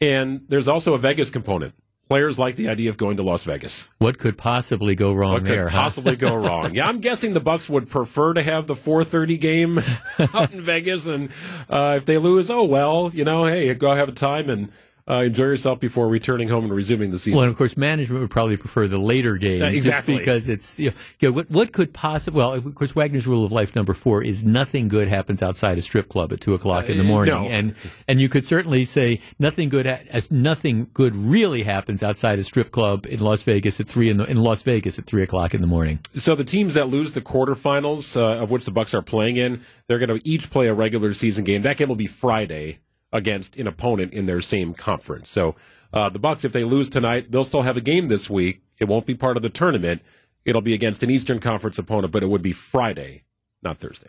And there's also a Vegas component. Players like the idea of going to Las Vegas. What could possibly go wrong What could there? huh? possibly go wrong? Yeah, I'm guessing the Bucks would prefer to have the 4:30 game out in Vegas, and uh, if they lose, oh well, you know, hey, go have a time and uh, enjoy yourself before returning home and resuming the season. Well, and of course, management would probably prefer the later game, Yeah, exactly. just because it's you know, you know, what what could possibly. Well, of course, Wagner's rule of life number four is nothing good happens outside a strip club at two o'clock in the Uh, morning, no. and and you could certainly say nothing good as nothing good really happens outside a strip club in Las Vegas at three in the, in Las Vegas at three o'clock in the morning. So the teams that lose the quarterfinals, uh, of which the Bucks are playing in, they're going to each play a regular season game. That game will be Friday against an opponent in their same conference. So uh, the Bucks, if they lose tonight, they'll still have a game this week. It won't be part of the tournament. It'll be against an Eastern Conference opponent, but it would be Friday, not Thursday.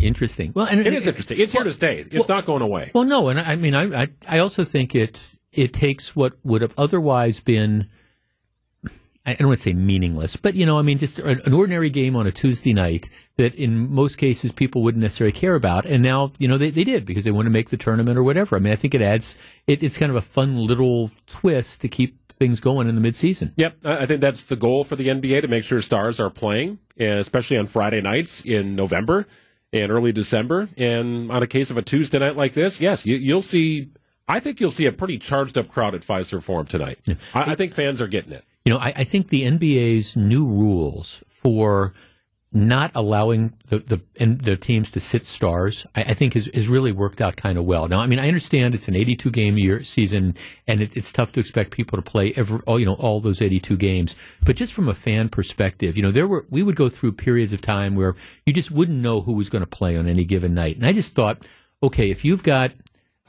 Interesting. Well, and It is interesting. It's here to stay. It's not going away. Well, no, and I I mean, I, I, I also think it it takes what would have otherwise been. I don't want to say meaningless, but you know, I mean, just an ordinary game on a Tuesday night that in most cases people wouldn't necessarily care about, and now you know they, they did because they want to make the tournament or whatever. I mean, I think it adds it, it's kind of a fun little twist to keep things going in the midseason. Yep, I I think that's the goal for the NBA to make sure stars are playing, especially on Friday nights in November and early December. And on a case of a Tuesday night like this, yes, you, you'll see. I think you'll see a pretty charged up crowd at Fiserv Forum tonight. I, I think fans are getting it. You know, I, I think the NBA's new rules for not allowing the, the the teams to sit stars, I, I think has, has really worked out kind of well. Now, I mean, I understand it's an 82 game year season, and it, it's tough to expect people to play every, all you know all those 82 games. But just from a fan perspective, you know, there were we would go through periods of time where you just wouldn't know who was going to play on any given night, and I just thought, okay, if you've got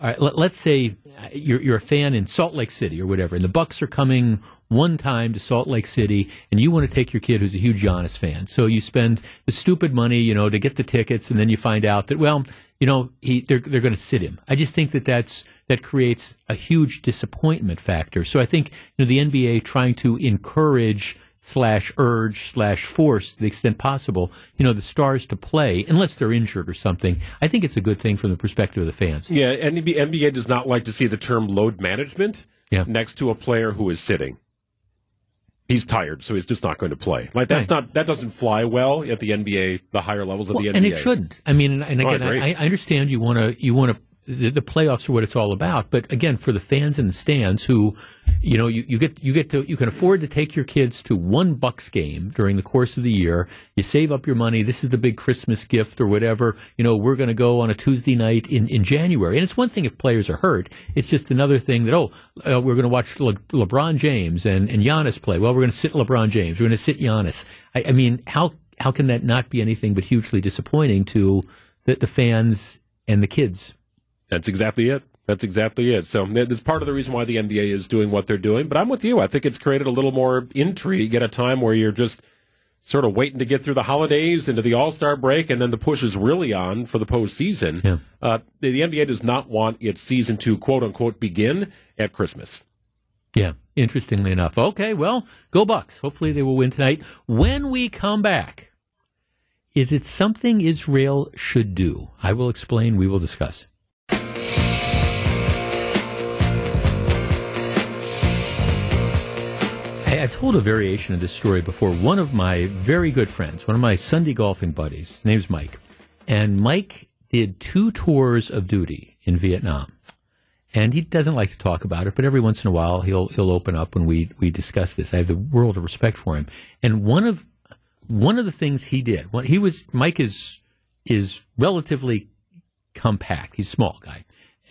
let, us say uh, you're, you're a fan in Salt Lake City or whatever, and the Bucks are coming one time to Salt Lake City, and you want to take your kid who's a huge Giannis fan. So you spend the stupid money, you know, to get the tickets, and then you find out that well, you know, he they're they're going to sit him. I just think that that's that creates a huge disappointment factor. So I think you know the NBA trying to encourage slash urge slash force to the extent possible, you know, the stars to play, unless they're injured or something. I think it's a good thing from the perspective of the fans. Yeah, NBA does not like to see the term load management yeah. next to a player who is sitting. He's tired, so he's just not going to play. Like that's right. not that doesn't fly well at the NBA, the higher levels of well, the NBA, and it shouldn't. I mean, and, oh, again, oh, I, I, understand you want to you want to the, the, playoffs are what it's all about. But again, for the fans in the stands who, you know, you, you get you get to you can afford to take your kids to one Bucks game during the course of the year. You save up your money. This is the big Christmas gift or whatever. You know, we're going to go on a Tuesday night in, in January. And it's one thing if players are hurt. It's just another thing that oh, uh, we're going to watch Le- LeBron James and and Giannis play. Well, we're going to sit LeBron James. We're going to sit Giannis. I, I mean, how how can that not be anything but hugely disappointing to the, the fans and the kids? That's exactly it. That's exactly it. So that's part of the reason why the NBA is doing what they're doing. But I'm with you. I think it's created a little more intrigue at a time where you're just sort of waiting to get through the holidays into the All Star break, and then the push is really on for the postseason. Yeah. Uh, the, the NBA does not want its season to quote unquote begin at Christmas. Yeah, interestingly enough. Okay, well, go Bucks. Hopefully they will win tonight. When we come back, is it something Israel should do? I will explain. We will discuss. I've told a variation of this story before. One of my very good friends, one of my Sunday golfing buddies, his name's Mike, and Mike did two tours of duty in Vietnam. And he doesn't like to talk about it, but every once in a while he'll he'll open up when we we discuss this. I have the world of respect for him. And one of one of the things he did, he was Mike is is relatively compact. He's a small guy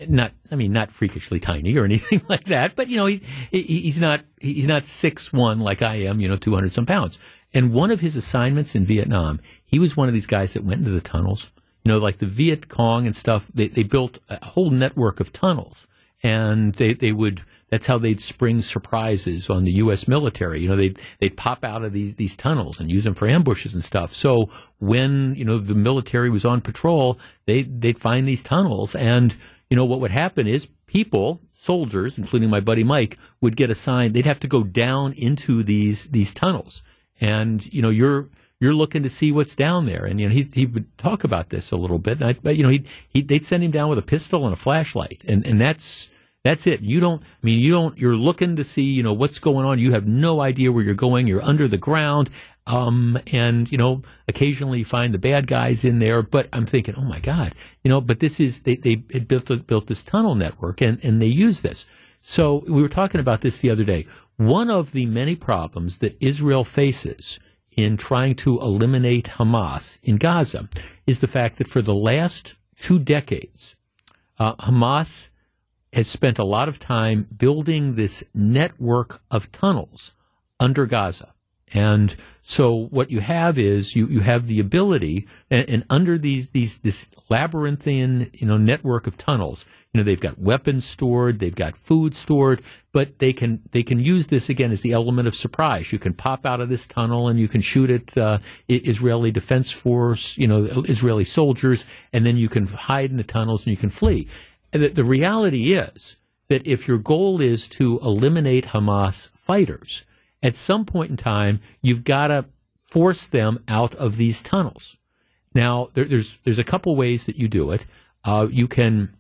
not I mean not freakishly tiny or anything like that, but you know he, he he's not he's not six one like I am, you know, two hundred some pounds. And one of his assignments in Vietnam, he was one of these guys that went into the tunnels. You know, like the Viet Cong and stuff. They they built a whole network of tunnels, and they they would. That's how they'd spring surprises on the U.S. military. You know, they'd they'd pop out of these these tunnels and use them for ambushes and stuff. So when you know the military was on patrol, they they'd find these tunnels and you know, what would happen is people, soldiers, including my buddy Mike, would get assigned. They'd have to go down into these these tunnels, and you know, you're you're looking to see what's down there. And you know, he he would talk about this a little bit. I, but you know, he he they'd send him down with a pistol and a flashlight, and and that's that's it. You don't, I mean, you don't, you're looking to see, you know, what's going on. You have no idea where you're going. You're under the ground. Um, and, you know, occasionally you find the bad guys in there, but I'm thinking, oh my God, you know, but this is, they, they built, built this tunnel network and, and they use this. So we were talking about this the other day. One of the many problems that Israel faces in trying to eliminate Hamas in Gaza is the fact that for the last two decades, uh, Hamas has spent a lot of time building this network of tunnels under Gaza. And so what you have is you, you have the ability and, and, under these, these, this labyrinthine, you know, network of tunnels, you know, they've got weapons stored, they've got food stored, but they can, they can use this again as the element of surprise. You can pop out of this tunnel and you can shoot at, uh, Israeli defense force, you know, Israeli soldiers, and then you can hide in the tunnels and you can flee. The reality is that if your goal is to eliminate Hamas fighters, at some point in time, you've got to force them out of these tunnels. Now, there, there's there's a couple ways that you do it. Uh, you can,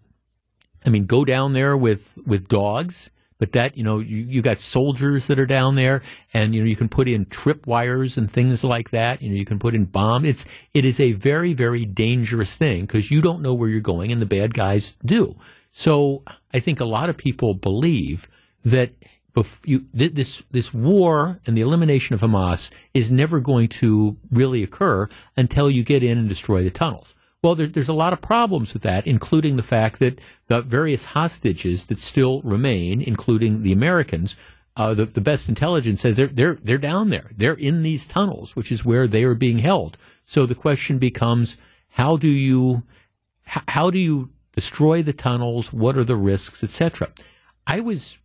I mean, go down there with with dogs, but that you know you, you got soldiers that are down there, and you know you can put in trip wires and things like that. You know you can put in bomb. It's it is a very very dangerous thing because you don't know where you're going, and the bad guys do. So I think a lot of people believe that you, th- this this war and the elimination of Hamas is never going to really occur until you get in and destroy the tunnels. Well, there, there's a lot of problems with that, including the fact that the various hostages that still remain, including the Americans, uh, the, the best intelligence says they're they're they're down there. They're in these tunnels, which is where they are being held. So the question becomes, how do you h- how do you destroy the tunnels? What are the risks, etc. I was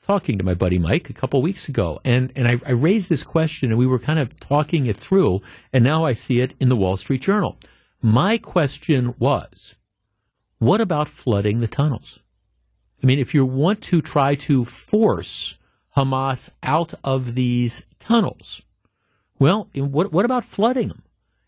talking to my buddy Mike a couple weeks ago, and and I, I raised this question, and we were kind of talking it through, and now I see it in the Wall Street Journal. My question was, what about flooding the tunnels? I mean, if you want to try to force Hamas out of these tunnels. Well, what, what about flooding them?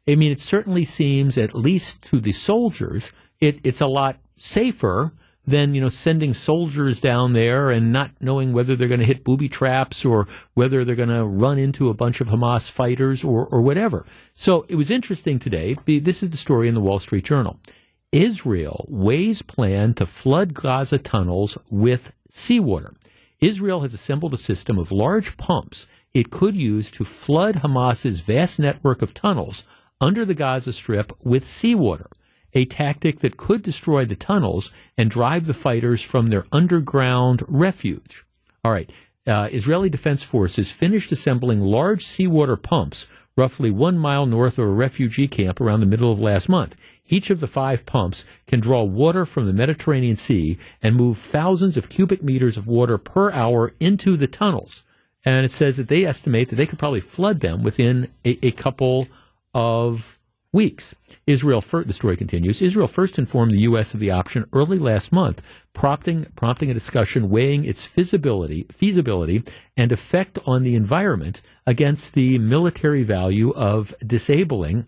I mean, it certainly seems, at least to the soldiers, it, it's a lot safer than you know sending soldiers down there and not knowing whether they're going to hit booby traps or whether they're going to run into a bunch of Hamas fighters or, or whatever. So it was interesting today. This is the story in the Wall Street Journal. Israel weighs plan to flood Gaza tunnels with seawater. Israel has assembled a system of large pumps it could use to flood Hamas's vast network of tunnels under the Gaza Strip with seawater, a tactic that could destroy the tunnels and drive the fighters from their underground refuge. All right. Uh, Israeli Defense Forces finished assembling large seawater pumps roughly one mile north of a refugee camp around the middle of last month. Each of the five pumps can draw water from the Mediterranean Sea and move thousands of cubic meters of water per hour into the tunnels. And it says that they estimate that they could probably flood them within a, a couple of weeks. Israel, the story continues. Israel first informed the U.S. of the option early last month, prompting prompting a discussion weighing its feasibility, feasibility and effect on the environment against the military value of disabling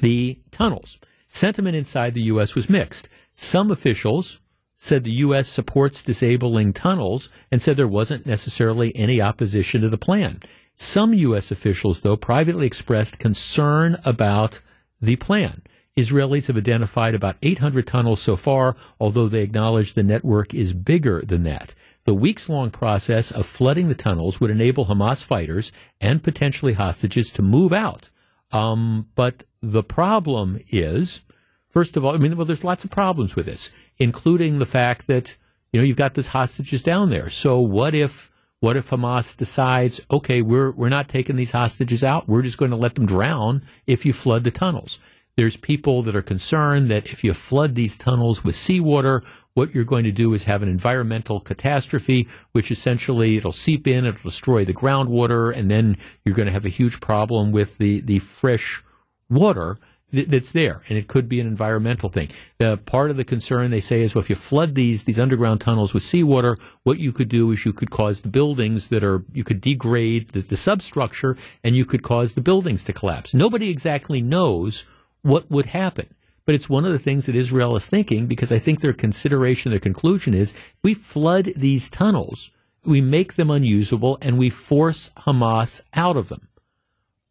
the tunnels. Sentiment inside the U.S. was mixed. Some officials said the U.S. supports disabling tunnels and said there wasn't necessarily any opposition to the plan. Some U.S. officials, though, privately expressed concern about the plan. Israelis have identified about 800 tunnels so far, although they acknowledge the network is bigger than that. The weeks long process of flooding the tunnels would enable Hamas fighters and potentially hostages to move out. Um, but the problem is, first of all, I mean, well, there's lots of problems with this, including the fact that, you know, you've got these hostages down there. So what if, what if Hamas decides, okay, we're, we're not taking these hostages out. We're just going to let them drown if you flood the tunnels. There's people that are concerned that if you flood these tunnels with seawater, what you're going to do is have an environmental catastrophe, which essentially it'll seep in, it'll destroy the groundwater, and then you're going to have a huge problem with the, the fresh water that's there, and it could be an environmental thing. The part of the concern they say is, well, if you flood these these underground tunnels with seawater, what you could do is you could cause the buildings that are you could degrade the, the substructure, and you could cause the buildings to collapse. Nobody exactly knows what would happen. But it's one of the things that Israel is thinking because I think their consideration, their conclusion is if we flood these tunnels, we make them unusable and we force Hamas out of them.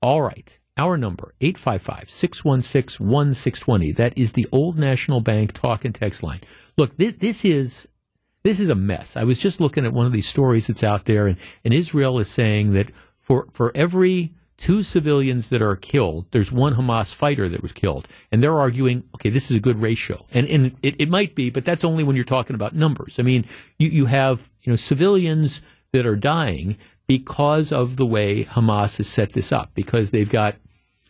All right. Our number, 855-616-1620. That is the old National Bank talk and text line. Look, this, this is this is a mess. I was just looking at one of these stories that's out there, and, and Israel is saying that for, for every two civilians that are killed, there's one Hamas fighter that was killed. And they're arguing, okay, this is a good ratio. And, and it, it might be, but that's only when you're talking about numbers. I mean, you, you have, you know, civilians that are dying because of the way Hamas has set this up, because they've got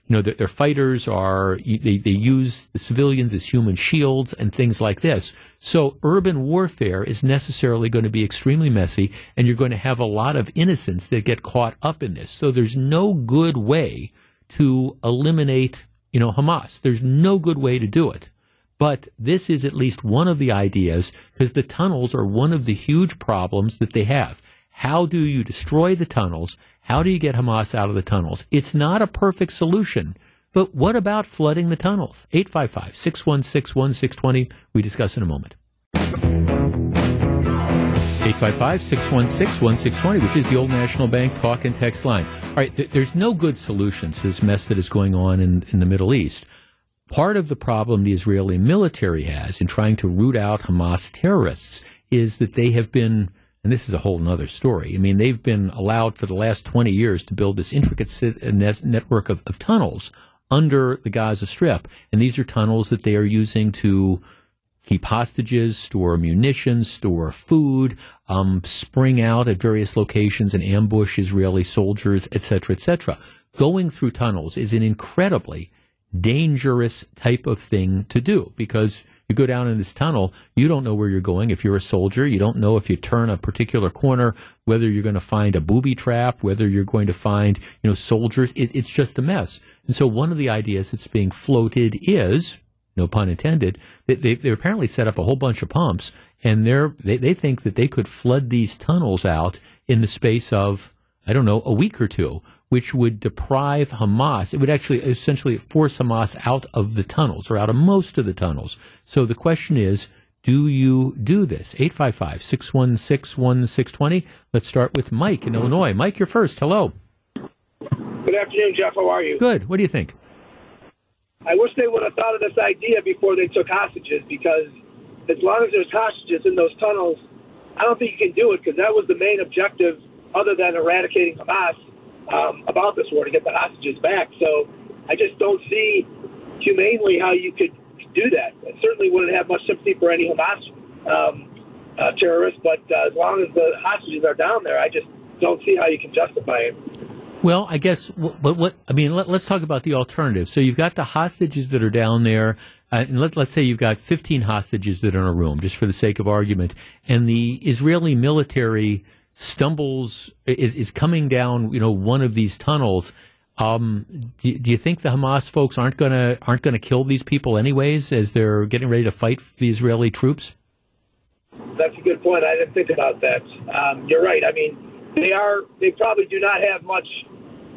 you know, their, their fighters are, they, they use the civilians as human shields and things like this. So urban warfare is necessarily going to be extremely messy and you're going to have a lot of innocents that get caught up in this. So there's no good way to eliminate, you know, Hamas. There's no good way to do it. But this is at least one of the ideas because the tunnels are one of the huge problems that they have. How do you destroy the tunnels? How do you get Hamas out of the tunnels? It's not a perfect solution. But what about flooding the tunnels? 855 616 1620. We discuss in a moment. 855 616 1620, which is the old National Bank talk and text line. All right, th- there's no good solution to this mess that is going on in, in the Middle East. Part of the problem the Israeli military has in trying to root out Hamas terrorists is that they have been and this is a whole other story. I mean, they've been allowed for the last 20 years to build this intricate uh, network of, of tunnels under the Gaza Strip. And these are tunnels that they are using to keep hostages, store munitions, store food, um, spring out at various locations and ambush Israeli soldiers, etc., etc. Going through tunnels is an incredibly dangerous type of thing to do because you go down in this tunnel, you don't know where you're going. If you're a soldier, you don't know if you turn a particular corner, whether you're going to find a booby trap, whether you're going to find, you know, soldiers. It, it's just a mess. And so one of the ideas that's being floated is, no pun intended, they, they, they apparently set up a whole bunch of pumps and they're, they, they think that they could flood these tunnels out in the space of, I don't know, a week or two which would deprive Hamas. It would actually essentially force Hamas out of the tunnels or out of most of the tunnels. So the question is, do you do this? 855 616 1620. Let's start with Mike in Illinois. Mike, you're first. Hello. Good afternoon, Jeff. How are you? Good. What do you think? I wish they would have thought of this idea before they took hostages because as long as there's hostages in those tunnels, I don't think you can do it because that was the main objective other than eradicating Hamas um, about this war to get the hostages back. So I just don't see humanely how you could do that. I certainly wouldn't have much sympathy for any Hamas um, uh, terrorists, but uh, as long as the hostages are down there, I just don't see how you can justify it. Well, I guess, but what, I mean, let, us talk about the alternative. So you've got the hostages that are down there, uh, and let, let's say you've got 15 hostages that are in a room, just for the sake of argument, and the Israeli military stumbles is, is coming down, you know, one of these tunnels. Um, do, do, you think the Hamas folks aren't gonna aren't gonna kill these people anyways as they're getting ready to fight the Israeli troops? That's a good point. I didn't think about that. Um, you're right. I mean, they are they probably do not have much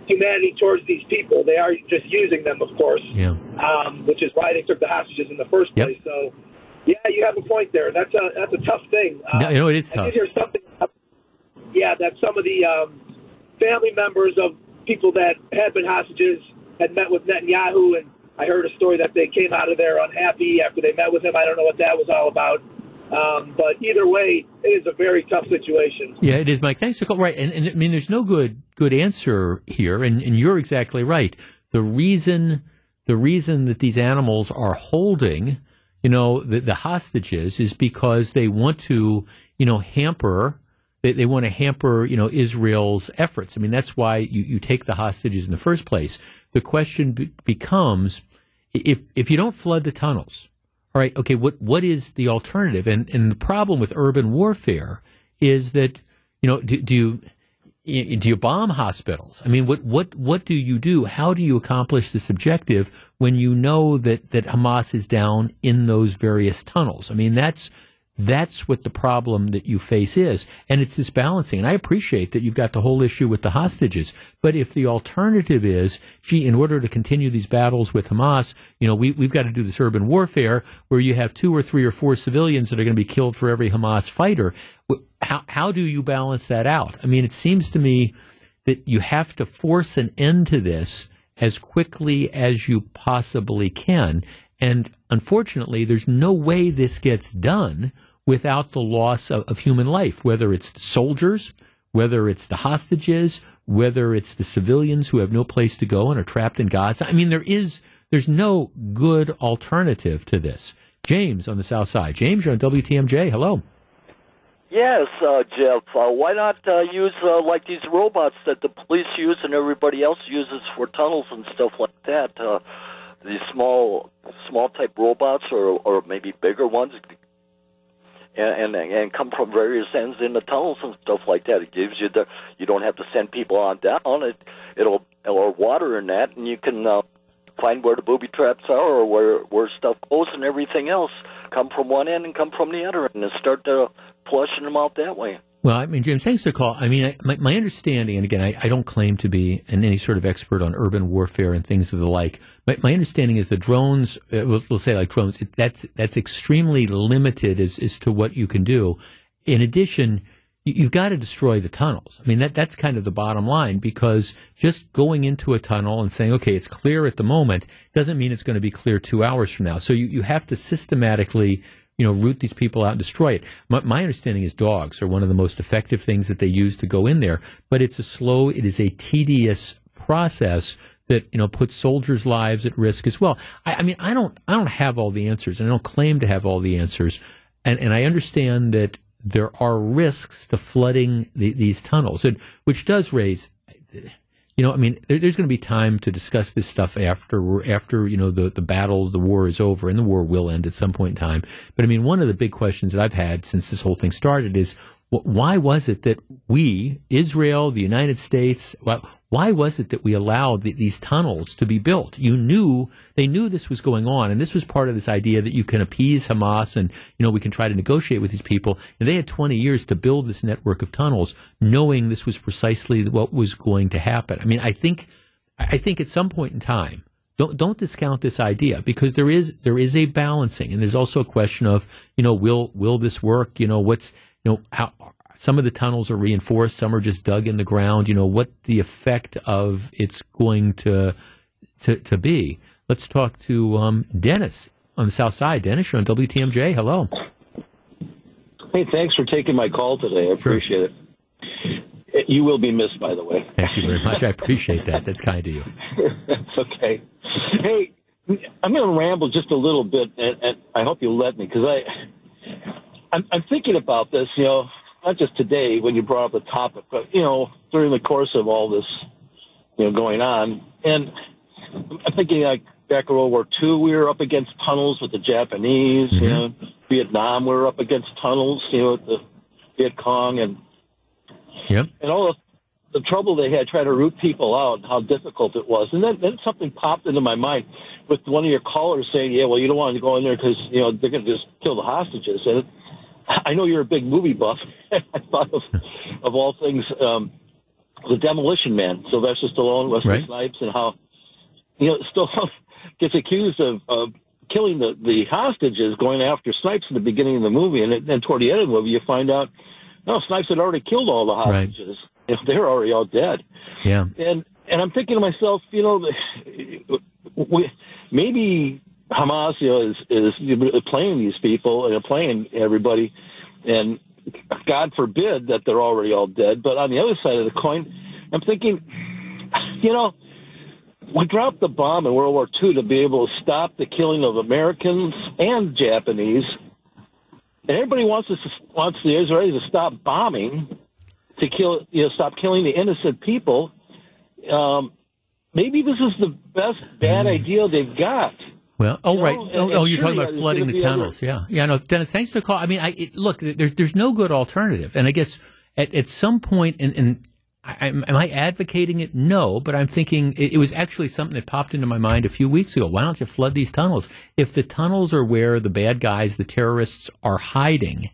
humanity towards these people. They are just using them, of course. Yeah. Um, which is why they took the hostages in the first yep. place. So, yeah, you have a point there. That's a that's a tough thing. Um, no, you know it is tough. There's something yeah, that some of the um, family members of people that had been hostages had met with Netanyahu, and I heard a story that they came out of there unhappy after they met with him. I don't know what that was all about. Um, but either way, it is a very tough situation. Yeah, it is, Mike. Thanks for calling. Right, and, and I mean, there's no good good answer here, and, and you're exactly right. The reason the reason that these animals are holding, you know, the, the hostages is because they want to, you know, hamper they, they want to hamper, you know, Israel's efforts. I mean, that's why you, you take the hostages in the first place. The question be- becomes, if if you don't flood the tunnels, all right, okay, what what is the alternative? And and the problem with urban warfare is that, you know, do, do you do you bomb hospitals? I mean, what, what, what do you do? How do you accomplish this objective when you know that, that Hamas is down in those various tunnels? I mean, that's, that's what the problem that you face is. And it's this balancing. And I appreciate that you've got the whole issue with the hostages. But if the alternative is, gee, in order to continue these battles with Hamas, you know, we, we've got to do this urban warfare where you have two or three or four civilians that are going to be killed for every Hamas fighter. How, how do you balance that out? I mean, it seems to me that you have to force an end to this as quickly as you possibly can. And unfortunately, there's no way this gets done without the loss of, of human life, whether it's the soldiers, whether it's the hostages, whether it's the civilians who have no place to go and are trapped in Gaza. I mean, there is, there's no good alternative to this. James on the south side. James, you're on WTMJ. Hello. Yes, uh, Jeff. Uh, why not uh, use uh, like these robots that the police use and everybody else uses for tunnels and stuff like that? Uh, these small, small type robots, or or maybe bigger ones, and, and and come from various ends in the tunnels and stuff like that. It gives you the you don't have to send people on down. It it'll or water in that, and you can uh, find where the booby traps are or where where stuff goes and everything else. Come from one end and come from the other and start to flushing them out that way. Well, I mean, James, thanks for the call. I mean, I, my, my, understanding, and again, I, I, don't claim to be an, any sort of expert on urban warfare and things of the like. But my understanding is that drones, uh, we'll, we'll, say like drones, it, that's that's extremely limited as, as to what you can do. In addition, you, have got to destroy the tunnels. I mean, that that's kind of the bottom line because just going into a tunnel and saying, okay, it's clear at the moment doesn't mean it's going to be clear two hours from now. So you, you have to systematically you know, root these people out and destroy it. My, my understanding is dogs are one of the most effective things that they use to go in there, but it's a slow, it is a tedious process that you know puts soldiers' lives at risk as well. I, I, mean, I don't, I don't have all the answers, and I don't claim to have all the answers, and and I understand that there are risks to flooding the, these tunnels, and, which does raise you know, I mean, there, there's going to be time to discuss this stuff after after you know the the battle, the war is over, and the war will end at some point in time. But I mean, one of the big questions that I've had since this whole thing started is why was it that we, Israel, the United States, why was it that we allowed the, these tunnels to be built? You knew they knew this was going on, and this was part of this idea that you can appease Hamas, and you know we can try to negotiate with these people. And they had 20 years to build this network of tunnels, knowing this was precisely what was going to happen. I mean, I think, I think at some point in time, don't don't discount this idea because there is there is a balancing, and there's also a question of you know will will this work? You know what's you know how some of the tunnels are reinforced, some are just dug in the ground. You know what the effect of it's going to to, to be. Let's talk to um, Dennis on the South Side. Dennis, you're on WTMJ. Hello. Hey, thanks for taking my call today. I sure. appreciate it. You will be missed, by the way. Thank you very much. I appreciate that. That's kind of you. That's okay. Hey, I'm going to ramble just a little bit, and, and I hope you'll let me because I, I'm, I'm thinking about this. You know, not just today when you brought up the topic, but you know during the course of all this, you know, going on, and I'm thinking like back in World War II, we were up against tunnels with the Japanese. Mm-hmm. You know, Vietnam, we were up against tunnels. You know, with the Viet Cong and yep. and all the, the trouble they had trying to root people out, and how difficult it was, and then then something popped into my mind with one of your callers saying, "Yeah, well, you don't want to go in there because you know they're going to just kill the hostages." And I know you're a big movie buff. I thought of, of all things, um, the Demolition Man, Sylvester Stallone, Wesley right. Snipes, and how you know Stallone gets accused of, of killing the the hostages, going after Snipes in the beginning of the movie, and then toward the end of the movie, you find out no, Snipes had already killed all the hostages. Right. If they're already all dead. Yeah. And and I'm thinking to myself, you know, we, maybe Hamas, you know, is is playing these people and playing everybody, and God forbid that they're already all dead. But on the other side of the coin, I'm thinking, you know, we dropped the bomb in World War II to be able to stop the killing of Americans and Japanese, and everybody wants us to, wants the Israelis to stop bombing, to kill, you know, stop killing the innocent people. Um, maybe this is the best bad mm. idea they've got. Well, oh you right. Know, oh, oh, you're talking about flooding the tunnels. Yeah, yeah. No, Dennis, thanks for the call. I mean, I it, look. There's there's no good alternative, and I guess at at some point, and, and I, am I advocating it? No, but I'm thinking it, it, was actually something that popped into my mind a few weeks ago. Why don't you flood these tunnels? If the tunnels are where the bad guys, the terrorists, are hiding,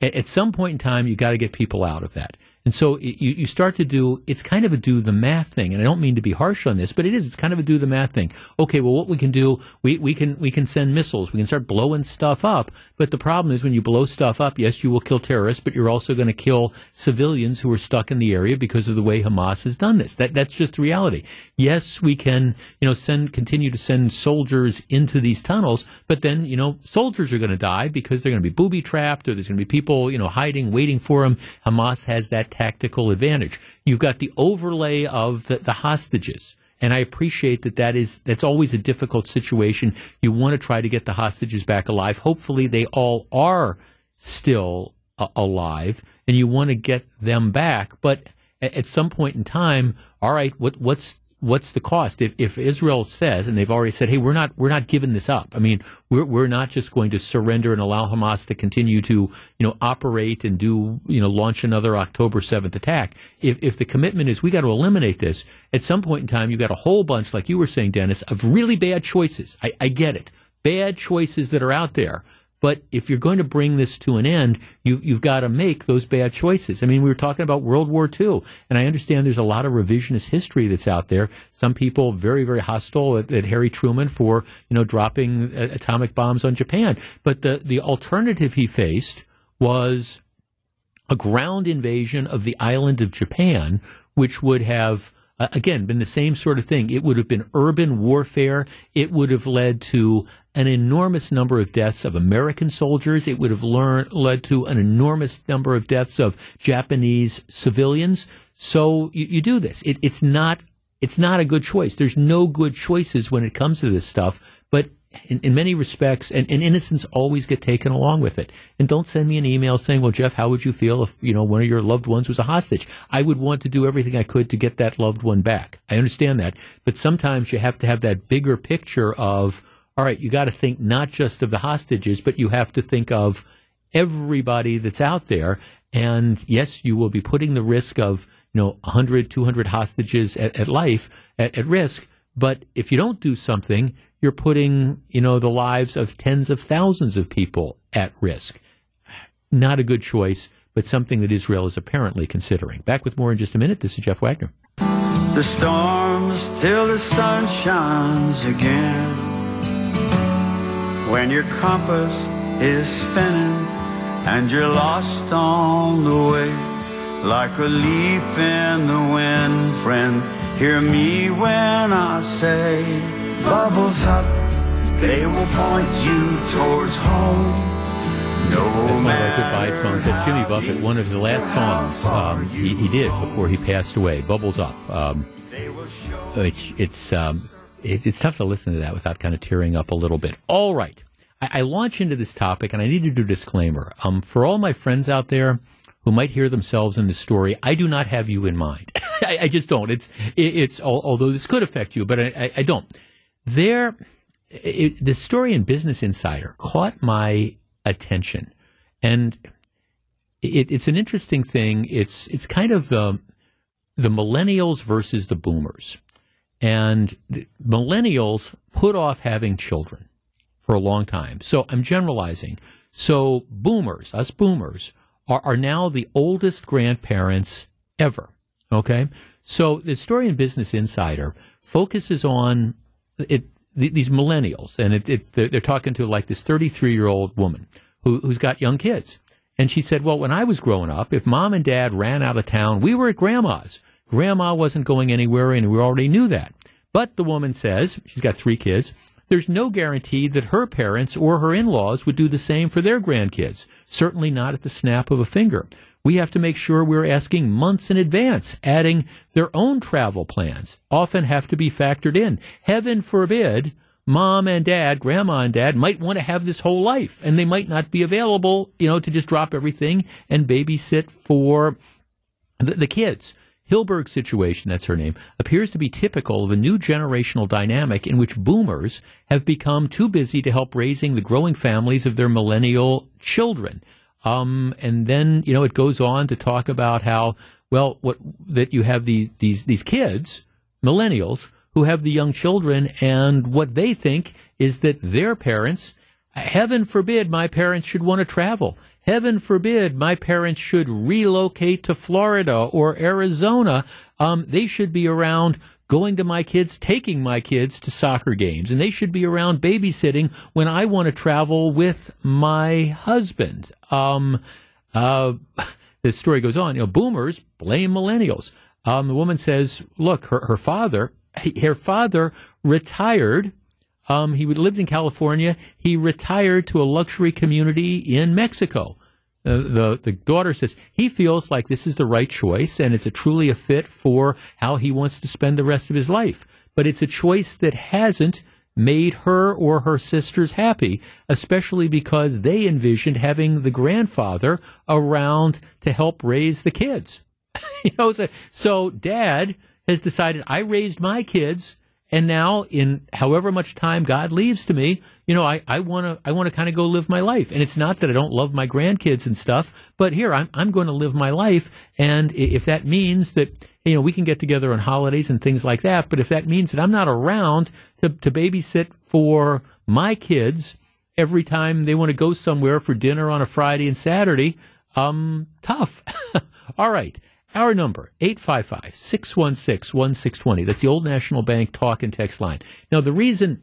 at, at some point in time, you got to get people out of that. And so you, you start to do, it's kind of a do the math thing. And I don't mean to be harsh on this, but it is, it's kind of a do the math thing. Okay, well, what we can do, we, we can, we can send missiles. We can start blowing stuff up. But the problem is when you blow stuff up, yes, you will kill terrorists, but you're also going to kill civilians who are stuck in the area because of the way Hamas has done this. That, that's just the reality. Yes, we can, you know, send, continue to send soldiers into these tunnels, but then, you know, soldiers are going to die because they're going to be booby trapped or there's going to be people, you know, hiding, waiting for them. Hamas has that tactical advantage. You've got the overlay of the, the hostages. And I appreciate that that is, that's always a difficult situation. You want to try to get the hostages back alive. Hopefully they all are still uh, alive and you want to get them back. But at, some point in time, all right, what, what's, what's the cost? If, if Israel says, and they've already said, hey, we're not we're not giving this up. I mean, we're we're not just going to surrender and allow Hamas to continue to you know operate and do you know launch another October seventh attack. If if the commitment is we got to eliminate this, at some point in time, you got a whole bunch, like you were saying, Dennis, of really bad choices. I, I get it, bad choices that are out there. But if you're going to bring this to an end, you, you've got to make those bad choices. I mean, we were talking about World War II, and I understand there's a lot of revisionist history that's out there. Some people very, very hostile at, at Harry Truman for, you know, dropping atomic bombs on Japan. But the, the alternative he faced was a ground invasion of the island of Japan, which would have uh, again, been the same sort of thing. It would have been urban warfare. It would have led to an enormous number of deaths of American soldiers. It would have led to an enormous number of deaths of Japanese civilians. So you, you do this. It, it's not it's not a good choice. There's no good choices when it comes to this stuff. But in, in many respects, and, and, innocents always get taken along with it. And don't send me an email saying, "Well, Jeff, how would you feel if you know one of your loved ones was a hostage?" I would want to do everything I could to get that loved one back. I understand that, but sometimes you have to have that bigger picture of, all right, you got to think not just of the hostages, but you have to think of everybody that's out there. And yes, you will be putting the risk of you know 100, 200 hostages at, at life at, at risk. But if you don't do something, you're putting, you know, the lives of tens of thousands of people at risk. Not a good choice, but something that Israel is apparently considering. Back with more in just a minute. This is Jeff Wagner. The storms till the sun shines again. When your compass is spinning and you're lost on the way, like a leaf in the wind, friend. Hear me when I say bubbles up, they will point you towards home. No That's one of our goodbye songs. That's Jimmy Buffett, one of the last songs um, he, he, did before he passed away. Bubbles up. Um, it's it's um, it, it's tough to listen to that without kind of tearing up a little bit. All right, I, I launch into this topic, and I need to do a disclaimer. Um, for all my friends out there who might hear themselves in this story, I do not have you in mind. I, I, just don't. It's it, it's although this could affect you, but I, I don't. There, it, the story in Business Insider caught my attention, and it, it's an interesting thing. It's it's kind of the the millennials versus the boomers, and millennials put off having children for a long time. So I'm generalizing. So boomers, us boomers, are, are now the oldest grandparents ever. Okay, so the story in Business Insider focuses on it, these millennials, and it, it, they're, they're, talking to like this 33 year old woman who, who's got young kids. And she said, Well, when I was growing up, if mom and dad ran out of town, we were at grandma's. Grandma wasn't going anywhere, and we already knew that. But the woman says, she's got three kids, there's no guarantee that her parents or her in laws would do the same for their grandkids. Certainly not at the snap of a finger we have to make sure we're asking months in advance, adding their own travel plans, often have to be factored in. Heaven forbid, mom and dad, grandma and dad might want to have this whole life and they might not be available, you know, to just drop everything and babysit for the, the kids. Hilberg's situation, that's her name, appears to be typical of a new generational dynamic in which boomers have become too busy to help raising the growing families of their millennial children. Um, and then, you know, it goes on to talk about how, well, what, that you have these, these, these kids, millennials, who have the young children, and what they think is that their parents, heaven forbid my parents should want to travel. Heaven forbid my parents should relocate to Florida or Arizona. Um, they should be around going to my kids, taking my kids to soccer games, and they should be around babysitting when I want to travel with my husband. Um, uh, the story goes on. You know, boomers blame millennials. Um, the woman says, "Look, her, her father, her father retired. Um, he lived in California. He retired to a luxury community in Mexico." Uh, the the daughter says he feels like this is the right choice and it's a truly a fit for how he wants to spend the rest of his life. But it's a choice that hasn't made her or her sisters happy, especially because they envisioned having the grandfather around to help raise the kids. you know, so dad has decided I raised my kids and now, in however much time God leaves to me, you know, I, I want to I want to kind of go live my life. And it's not that I don't love my grandkids and stuff, but here I'm I'm going to live my life. And if that means that you know we can get together on holidays and things like that, but if that means that I'm not around to to babysit for my kids every time they want to go somewhere for dinner on a Friday and Saturday, um, tough. All right. Our number, 855-616-1620. That's the Old National Bank talk and text line. Now, the reason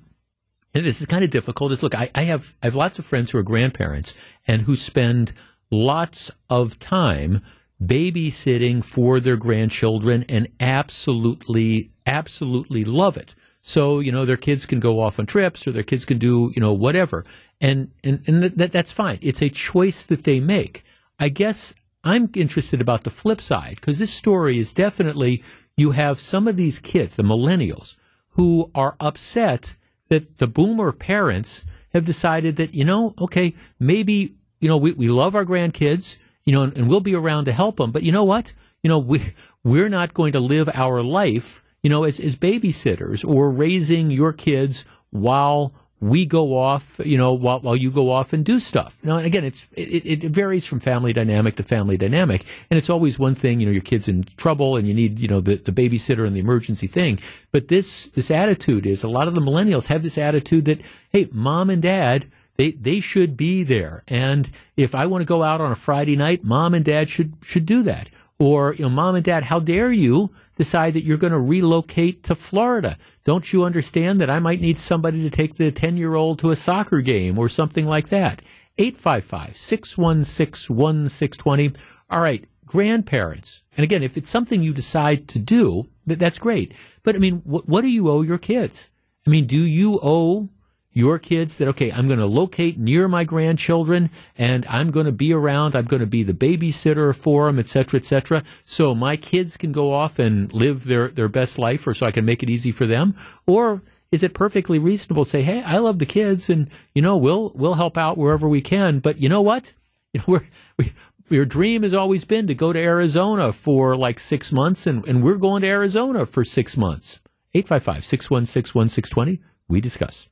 and this is kind of difficult is look, I, I have I have lots of friends who are grandparents and who spend lots of time babysitting for their grandchildren and absolutely, absolutely love it. So, you know, their kids can go off on trips or their kids can do, you know, whatever. And, and, and that, that's fine. It's a choice that they make. I guess I'm interested about the flip side because this story is definitely you have some of these kids, the millennials, who are upset that the boomer parents have decided that, you know, okay, maybe, you know, we, we love our grandkids, you know, and, and we'll be around to help them. But you know what? You know, we, we're not going to live our life, you know, as, as babysitters or raising your kids while we go off, you know, while, while you go off and do stuff. Now, again, it's it, it varies from family dynamic to family dynamic, and it's always one thing. You know, your kid's in trouble, and you need you know the, the babysitter and the emergency thing. But this this attitude is a lot of the millennials have this attitude that hey, mom and dad. They, they should be there. And if I want to go out on a Friday night, mom and dad should, should do that. Or, you know, mom and dad, how dare you decide that you're going to relocate to Florida? Don't you understand that I might need somebody to take the 10 year old to a soccer game or something like that? 855 616 1620. All right, grandparents. And again, if it's something you decide to do, that's great. But I mean, what, what do you owe your kids? I mean, do you owe your kids that, okay, I'm going to locate near my grandchildren and I'm going to be around. I'm going to be the babysitter for them, et cetera, et cetera. So my kids can go off and live their, their best life or so I can make it easy for them. Or is it perfectly reasonable to say, Hey, I love the kids and, you know, we'll, we'll help out wherever we can. But you know what? You know, we're, we, your dream has always been to go to Arizona for like six months, and, and we're going to Arizona for six months. 855 616 1620. We discuss.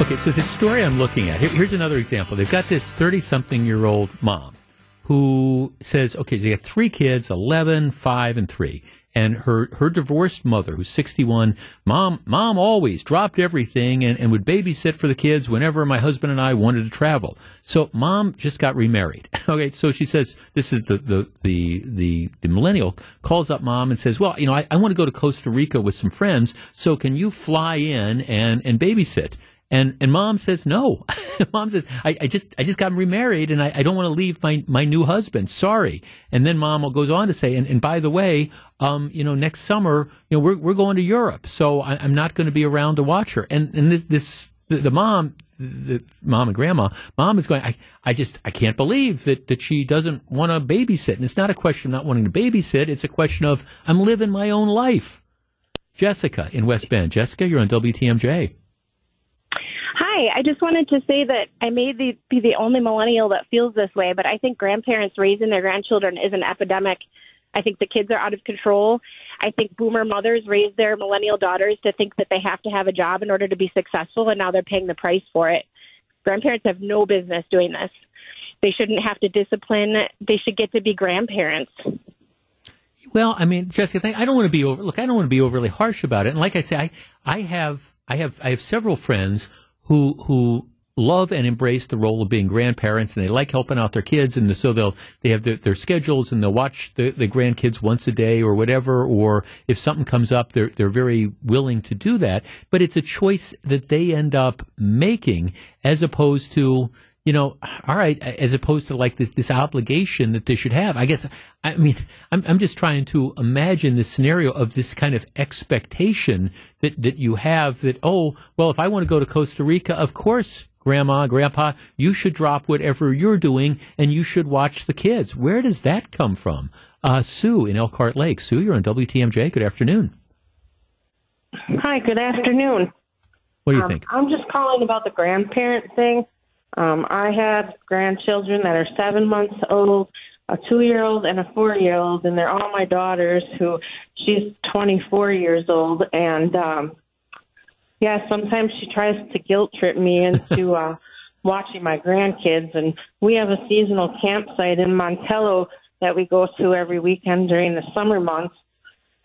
Okay, so the story I'm looking at, here, here's another example. They've got this 30 something year old mom who says, okay, they have three kids, 11, 5, and 3. And her, her divorced mother, who's 61, mom, mom always dropped everything and, and would babysit for the kids whenever my husband and I wanted to travel. So mom just got remarried. okay, so she says, this is the, the, the, the, the millennial calls up mom and says, well, you know, I, I want to go to Costa Rica with some friends, so can you fly in and, and babysit? And and mom says no. mom says I, I, just I just got remarried and I, I don't want to leave my, my new husband. Sorry. And then mom goes on to say, and, and by the way, um, you know, next summer, you know, we're we're going to Europe, so I, am not going to be around to watch her. And and this, this the, the mom the mom and grandma, mom is going, I, I just, I can't believe that, that she doesn't want to babysit. And it's not a question of not wanting to babysit. It's a question of, I'm living my own life. Jessica in West Bend. Jessica, you're on WTMJ. Hi, I just wanted to say that I may be the only millennial that feels this way, but I think grandparents raising their grandchildren is an epidemic. I think the kids are out of control. I think boomer mothers raise their millennial daughters to think that they have to have a job in order to be successful, and now they're paying the price for it. Grandparents have no business doing this. They shouldn't have to discipline. They should get to be grandparents. Well, I mean, Jessica, I don't want to be over. Look, I don't want to be overly harsh about it. And like I say, I, I have, I have, I have several friends who who love and embrace the role of being grandparents and they like helping out their kids and so they'll they have their, their, schedules and they'll watch the, the grandkids once a day or whatever or if something comes up they're they're very willing to do that. But it's a choice that they end up making as opposed to you know, all right, as opposed to like this, this obligation that they should have. I guess, I mean, I'm, I'm just trying to imagine the scenario of this kind of expectation that, that you have that, oh, well, if I want to go to Costa Rica, of course, grandma, grandpa, you should drop whatever you're doing and you should watch the kids. Where does that come from? Uh, Sue in Elkhart Lake. Sue, you're on WTMJ. Good afternoon. Hi, good afternoon. What do you um, think? I'm just calling about the grandparent thing. Um, I have grandchildren that are seven months old, a two year old, and a four year old, and they're all my daughters who she's 24 years old. And um, yeah, sometimes she tries to guilt trip me into uh, watching my grandkids. And we have a seasonal campsite in Montello that we go to every weekend during the summer months.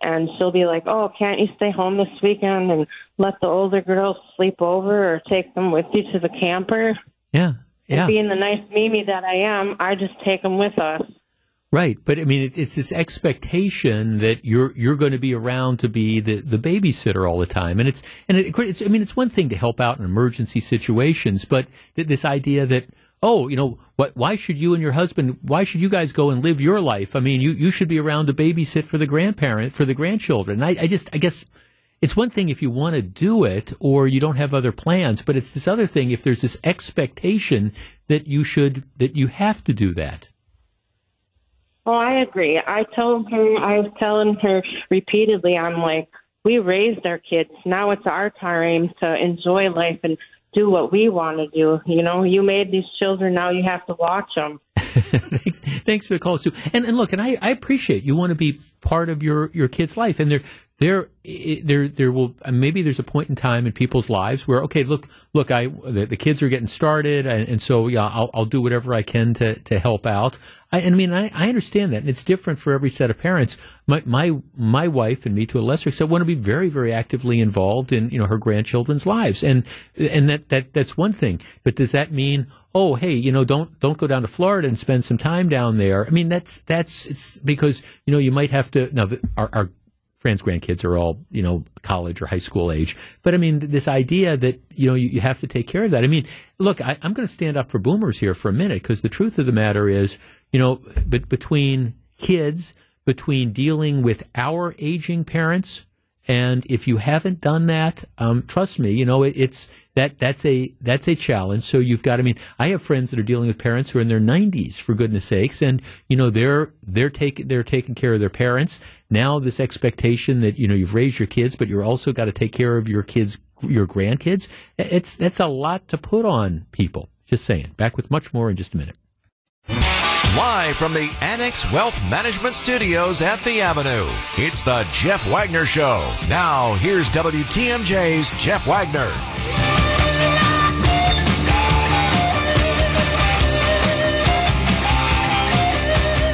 And she'll be like, "Oh, can't you stay home this weekend and let the older girls sleep over, or take them with you to the camper?" Yeah. Yeah. And being the nice Mimi that I am, I just take them with us. Right, but I mean, it, it's this expectation that you're you're going to be around to be the, the babysitter all the time, and it's and it, it's I mean, it's one thing to help out in emergency situations, but th- this idea that oh, you know, what, why should you and your husband, why should you guys go and live your life? I mean, you, you should be around to babysit for the grandparent, for the grandchildren. I, I just, I guess it's one thing if you want to do it or you don't have other plans, but it's this other thing if there's this expectation that you should, that you have to do that. Oh, I agree. I told her, I was telling her repeatedly, I'm like, we raised our kids. Now it's our time to enjoy life and do what we want to do. You know, you made these children, now you have to watch them. thanks, thanks, for the call, Sue. And, and look, and I, I appreciate you want to be part of your, your kid's life. And there, there, there, there will uh, maybe there's a point in time in people's lives where okay, look, look, I the, the kids are getting started, and, and so yeah, I'll, I'll do whatever I can to to help out. I, I mean, I, I understand that, and it's different for every set of parents. My my my wife and me, to a lesser extent, want to be very very actively involved in you know her grandchildren's lives, and and that that that's one thing. But does that mean oh hey you know don't don't go down to Florida and spend some time down there? I mean that's that's it's because you know you might have to now the, our, our Fran's grandkids are all, you know, college or high school age. But I mean, this idea that, you know, you, you have to take care of that. I mean, look, I, am going to stand up for boomers here for a minute because the truth of the matter is, you know, but between kids, between dealing with our aging parents, and if you haven't done that, um, trust me, you know, it, it's, that that's a that's a challenge. So you've got. I mean, I have friends that are dealing with parents who are in their 90s, for goodness sakes, and you know they're they're taking they're taking care of their parents. Now this expectation that you know you've raised your kids, but you're also got to take care of your kids, your grandkids. It's that's a lot to put on people. Just saying. Back with much more in just a minute. Live from the Annex Wealth Management Studios at the Avenue, it's the Jeff Wagner Show. Now, here's WTMJ's Jeff Wagner.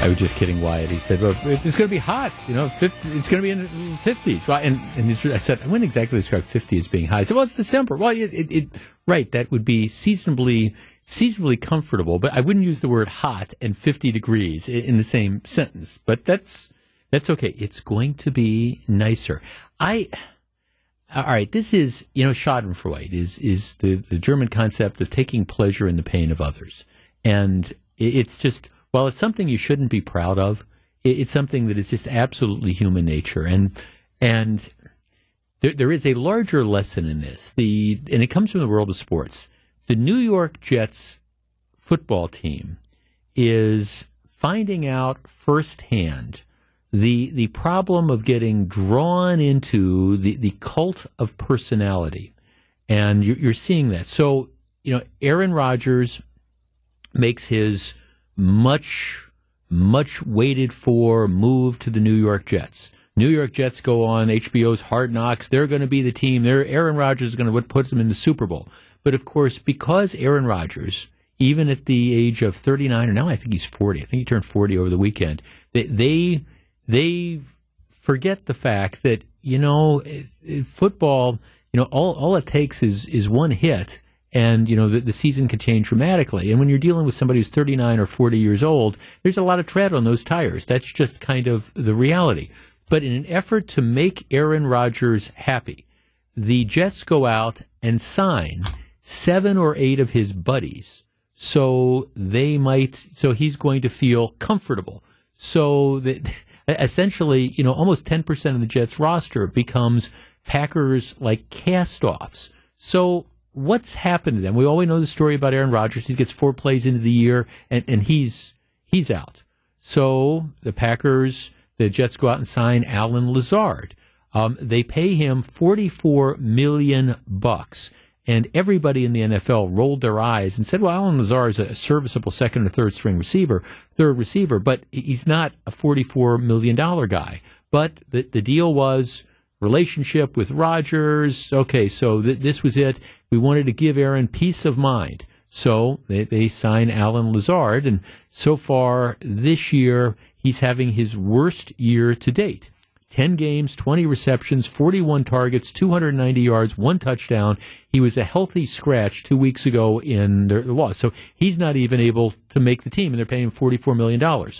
I was just kidding Wyatt. He said, well, it's going to be hot. You know, 50, it's going to be in the 50s. Well, and, and I said, I wouldn't exactly describe 50 as being high. I said, well, it's December. Well, it, it, it, right, that would be seasonably, seasonably comfortable, but I wouldn't use the word hot and 50 degrees in the same sentence. But that's, that's okay. It's going to be nicer. I, all right, this is, you know, Schadenfreude is, is the, the German concept of taking pleasure in the pain of others. And it's just, while it's something you shouldn't be proud of, it's something that is just absolutely human nature. And and there, there is a larger lesson in this. The and it comes from the world of sports. The New York Jets football team is finding out firsthand the the problem of getting drawn into the, the cult of personality. And you're, you're seeing that. So, you know, Aaron Rodgers makes his much, much waited for move to the New York Jets. New York Jets go on HBO's Hard Knocks. They're going to be the team. They're, Aaron Rodgers is going to put them in the Super Bowl. But of course, because Aaron Rodgers, even at the age of 39, or now I think he's 40, I think he turned 40 over the weekend, they, they, they forget the fact that, you know, eh, eh, football, you know, all, all it takes is, is one hit and you know the, the season can change dramatically. And when you're dealing with somebody who's 39 or 40 years old, there's a lot of tread on those tires. That's just kind of the reality. But in an effort to make Aaron Rodgers happy, the Jets go out and sign seven or eight of his buddies, so they might, so he's going to feel comfortable. So that essentially, you know, almost 10% of the Jets roster becomes Packers like cast-offs. So what's happened to them? We always know the story about Aaron Rodgers. He gets four plays into the year, and, and he's he's out. So the Packers, the Jets go out and sign Allen Lazard. Um, they pay him forty four million bucks. And everybody in the NFL rolled their eyes and said, well, Allen Lazard is a serviceable second or third string receiver, third receiver, but he's not a $44 million guy. But the, the deal was relationship with Rodgers. Okay, so th- this was it. We wanted to give Aaron peace of mind. So they, they sign Allen Lazard, and so far this year, he's having his worst year to date. 10 games, 20 receptions, 41 targets, 290 yards, one touchdown. He was a healthy scratch two weeks ago in their loss. So he's not even able to make the team, and they're paying $44 million.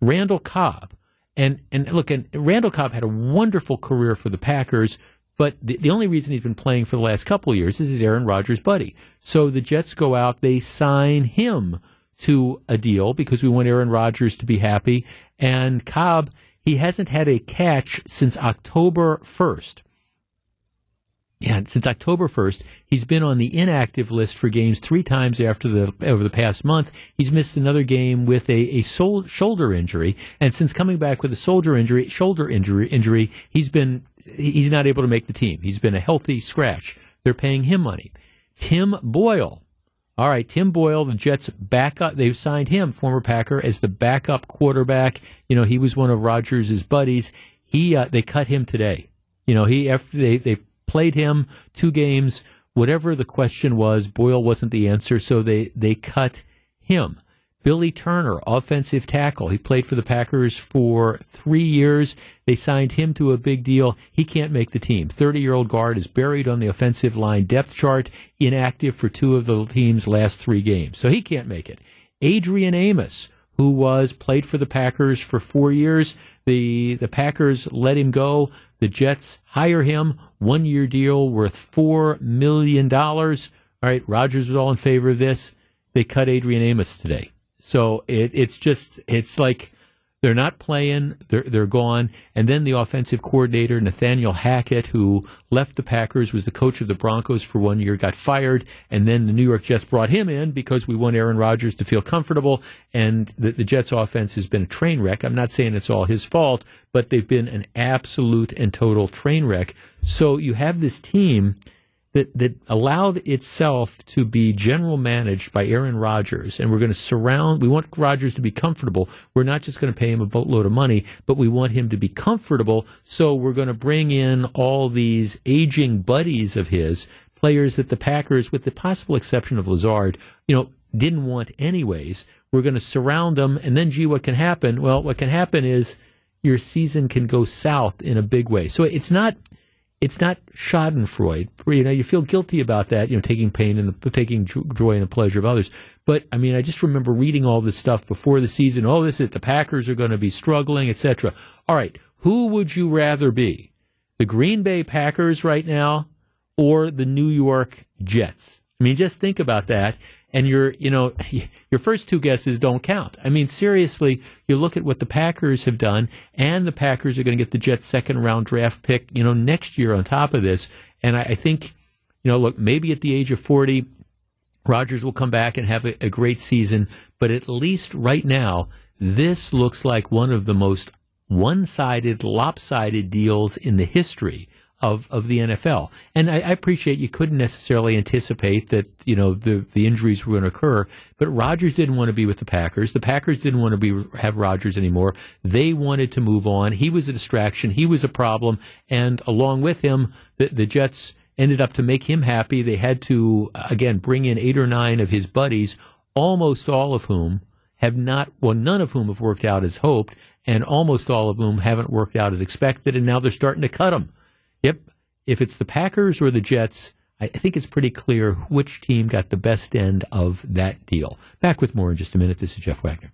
Randall Cobb, and and look, and Randall Cobb had a wonderful career for the Packers, But the, the only reason he's been playing for the last couple of years is he's Aaron Rodgers' buddy. So the Jets go out, they sign him to a deal because we want Aaron Rodgers to be happy. And Cobb, he hasn't had a catch since October 1st. Yeah, since October 1st, he's been on the inactive list for games three times after the over the past month. He's missed another game with a, a sol- shoulder injury, and since coming back with a shoulder injury, shoulder injury, injury, he's been he's not able to make the team. He's been a healthy scratch. They're paying him money. Tim Boyle. All right, Tim Boyle, the Jets backup. They've signed him, former Packer, as the backup quarterback. You know, he was one of Rodgers' buddies. He uh, they cut him today. You know, he after they they played him two games. Whatever the question was, Boyle wasn't the answer, so they, they cut him. Billy Turner, offensive tackle. He played for the Packers for three years. They signed him to a big deal. He can't make the team. 30 year old guard is buried on the offensive line depth chart, inactive for two of the team's last three games. So he can't make it. Adrian Amos, who was played for the Packers for four years. The the Packers let him go. The Jets hire him, one year deal worth four million dollars. All right, Rodgers was all in favor of this. They cut Adrian Amos today. So it, it's just it's like they're not playing. They're they're gone. And then the offensive coordinator Nathaniel Hackett, who left the Packers, was the coach of the Broncos for one year, got fired. And then the New York Jets brought him in because we want Aaron Rodgers to feel comfortable. And the, the Jets offense has been a train wreck. I'm not saying it's all his fault, but they've been an absolute and total train wreck. So you have this team that, that allowed itself to be general managed by Aaron Rodgers, and we're going to surround. We want Rodgers to be comfortable. We're not just going to pay him a boatload of money, but we want him to be comfortable. So we're going to bring in all these aging buddies of his, players that the Packers, with the possible exception of Lazard, you know, didn't want anyways. We're going to surround them, and then, gee, what can happen? Well, what can happen is your season can go south in a big way. So it's not it's not Schadenfreude. You know, you feel guilty about that. You know, taking pain and taking joy in the pleasure of others. But I mean, I just remember reading all this stuff before the season. Oh, this is the Packers are going to be struggling, etc. All right, who would you rather be, the Green Bay Packers right now, or the New York Jets? I mean, just think about that and your you know your first two guesses don't count. I mean, seriously, you look at what the Packers have done, and the Packers are going to get the Jets' second round draft pick, you know, next year on top of this. And I, I think, you know, look, maybe at the age of forty, Rodgers will come back and have a, a great season, but at least right now, this looks like one of the most one-sided, lopsided deals in the history of, of the NFL. And I, I, appreciate you couldn't necessarily anticipate that, you know, the, the injuries were going to occur, but Rodgers didn't want to be with the Packers. The Packers didn't want to be, have Rodgers anymore. They wanted to move on. He was a distraction. He was a problem. And along with him, the, the Jets ended up to make him happy. They had to, again, bring in eight or nine of his buddies, almost all of whom have not, well, none of whom have worked out as hoped, and almost all of whom haven't worked out as expected, and now they're starting to cut them. Yep. If it's the Packers or the Jets, I think it's pretty clear which team got the best end of that deal. Back with more in just a minute. This is Jeff Wagner.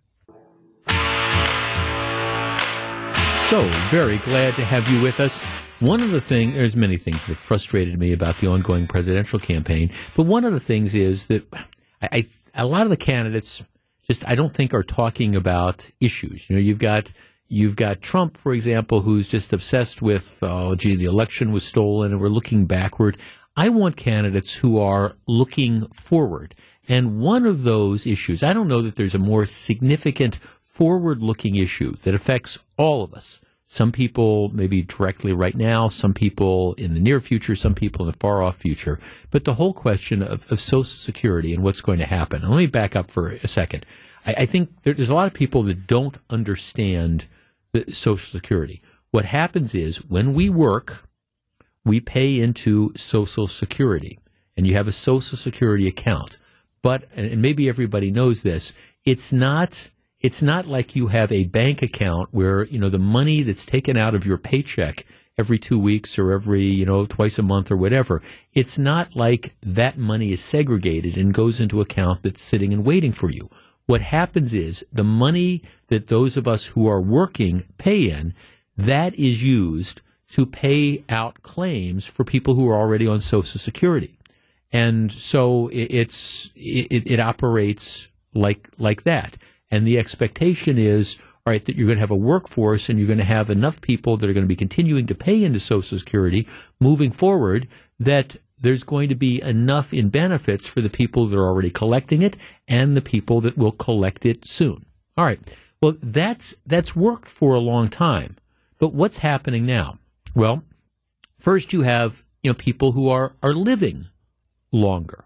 So, very glad to have you with us. One of the things, there's many things that frustrated me about the ongoing presidential campaign, but one of the things is that I, I a lot of the candidates just, I don't think are talking about issues. You know, you've got You've got Trump, for example, who's just obsessed with, oh, gee, the election was stolen and we're looking backward. I want candidates who are looking forward. And one of those issues, I don't know that there's a more significant forward looking issue that affects all of us. Some people maybe directly right now, some people in the near future, some people in the far off future. But the whole question of, of Social Security and what's going to happen. let me back up for a second. I, I think there, there's a lot of people that don't understand Social Security. What happens is when we work, we pay into Social Security, and you have a Social Security account. But and maybe everybody knows this, it's not it's not like you have a bank account where you know the money that's taken out of your paycheck every two weeks or every you know twice a month or whatever. It's not like that money is segregated and goes into account that's sitting and waiting for you what happens is the money that those of us who are working pay in, that is used to pay out claims for people who are already on Social Security. And so it, it's it, it operates like like that. And the expectation is, right, that you're going to have a workforce and you're going to have enough people that are going to be continuing to pay into Social Security moving forward that there's going to be enough in benefits for the people that are already collecting it and the people that will collect it soon. All right. Well, that's that's worked for a long time. But what's happening now? Well, first you have, you know, people who are are living longer.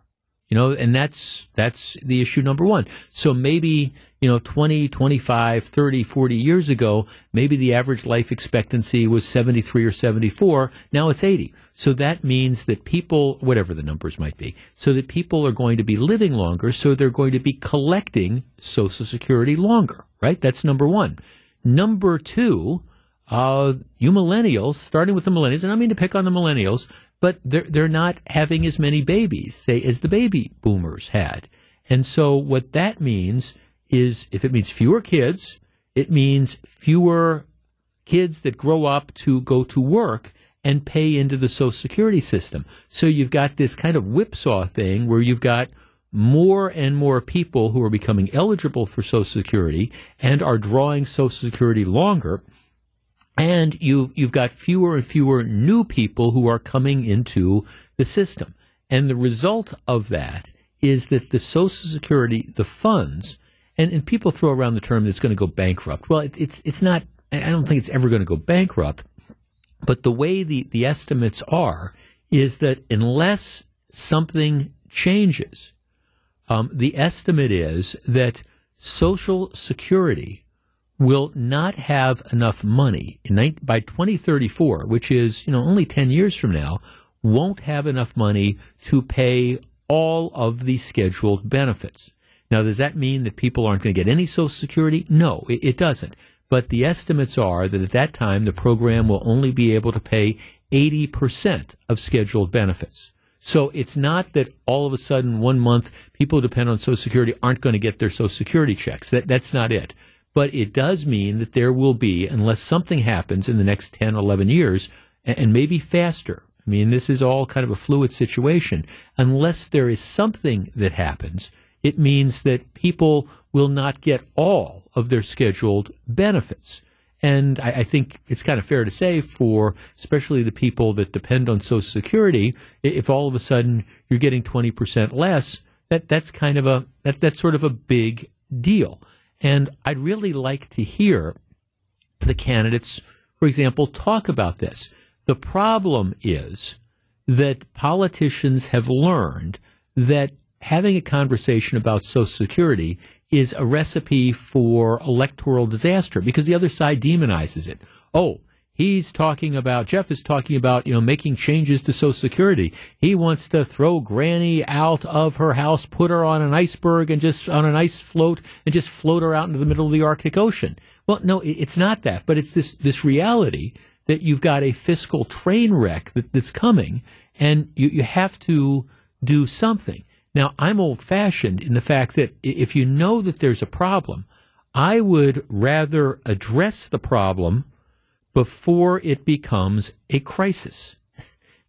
You know, and that's that's the issue number 1. So maybe, you know, 20, 25, 30, 40 years ago, maybe the average life expectancy was 73 or 74, now it's 80. So that means that people, whatever the numbers might be, so that people are going to be living longer, so they're going to be collecting Social Security longer, right? That's number one. Number two, uh, you millennials, starting with the millennials, and I mean to pick on the millennials, but they're, they're not having as many babies, say, as the baby boomers had. And so what that means is if it means fewer kids, it means fewer kids that grow up to go to work and pay into the Social Security system. So you've got this kind of whipsaw thing where you've got more and more people who are becoming eligible for Social Security and are drawing Social Security longer. And you've, you've got fewer and fewer new people who are coming into the system. And the result of that is that the Social Security, the funds, and, and people throw around the term that's going to go bankrupt. Well, it, it's, it's not, I don't think it's ever going to go bankrupt but the way the, the estimates are is that unless something changes, um, the estimate is that Social Security will not have enough money in, by 2034, which is you know only 10 years from now, won't have enough money to pay all of the scheduled benefits. Now, does that mean that people aren't going to get any Social Security? No, it, it doesn't. But the estimates are that at that time, the program will only be able to pay 80% of scheduled benefits. So it's not that all of a sudden one month people who depend on Social Security aren't going to get their Social Security checks. That, that's not it. But it does mean that there will be, unless something happens in the next 10, 11 years, and maybe faster. I mean, this is all kind of a fluid situation. Unless there is something that happens, it means that people will not get all of their scheduled benefits. And I, I, think it's kind of fair to say for especially the people that depend on Social Security, if all of a sudden you're getting 20% less, that, that's kind of a, that, that's sort of a big deal. And I'd really like to hear the candidates, for example, talk about this. The problem is that politicians have learned that having a conversation about Social Security is a recipe for electoral disaster because the other side demonizes it. Oh, he's talking about Jeff is talking about you know making changes to Social Security. He wants to throw Granny out of her house, put her on an iceberg, and just on an ice float, and just float her out into the middle of the Arctic Ocean. Well, no, it's not that, but it's this this reality that you've got a fiscal train wreck that, that's coming, and you, you have to do something. Now, I'm old fashioned in the fact that if you know that there's a problem, I would rather address the problem before it becomes a crisis.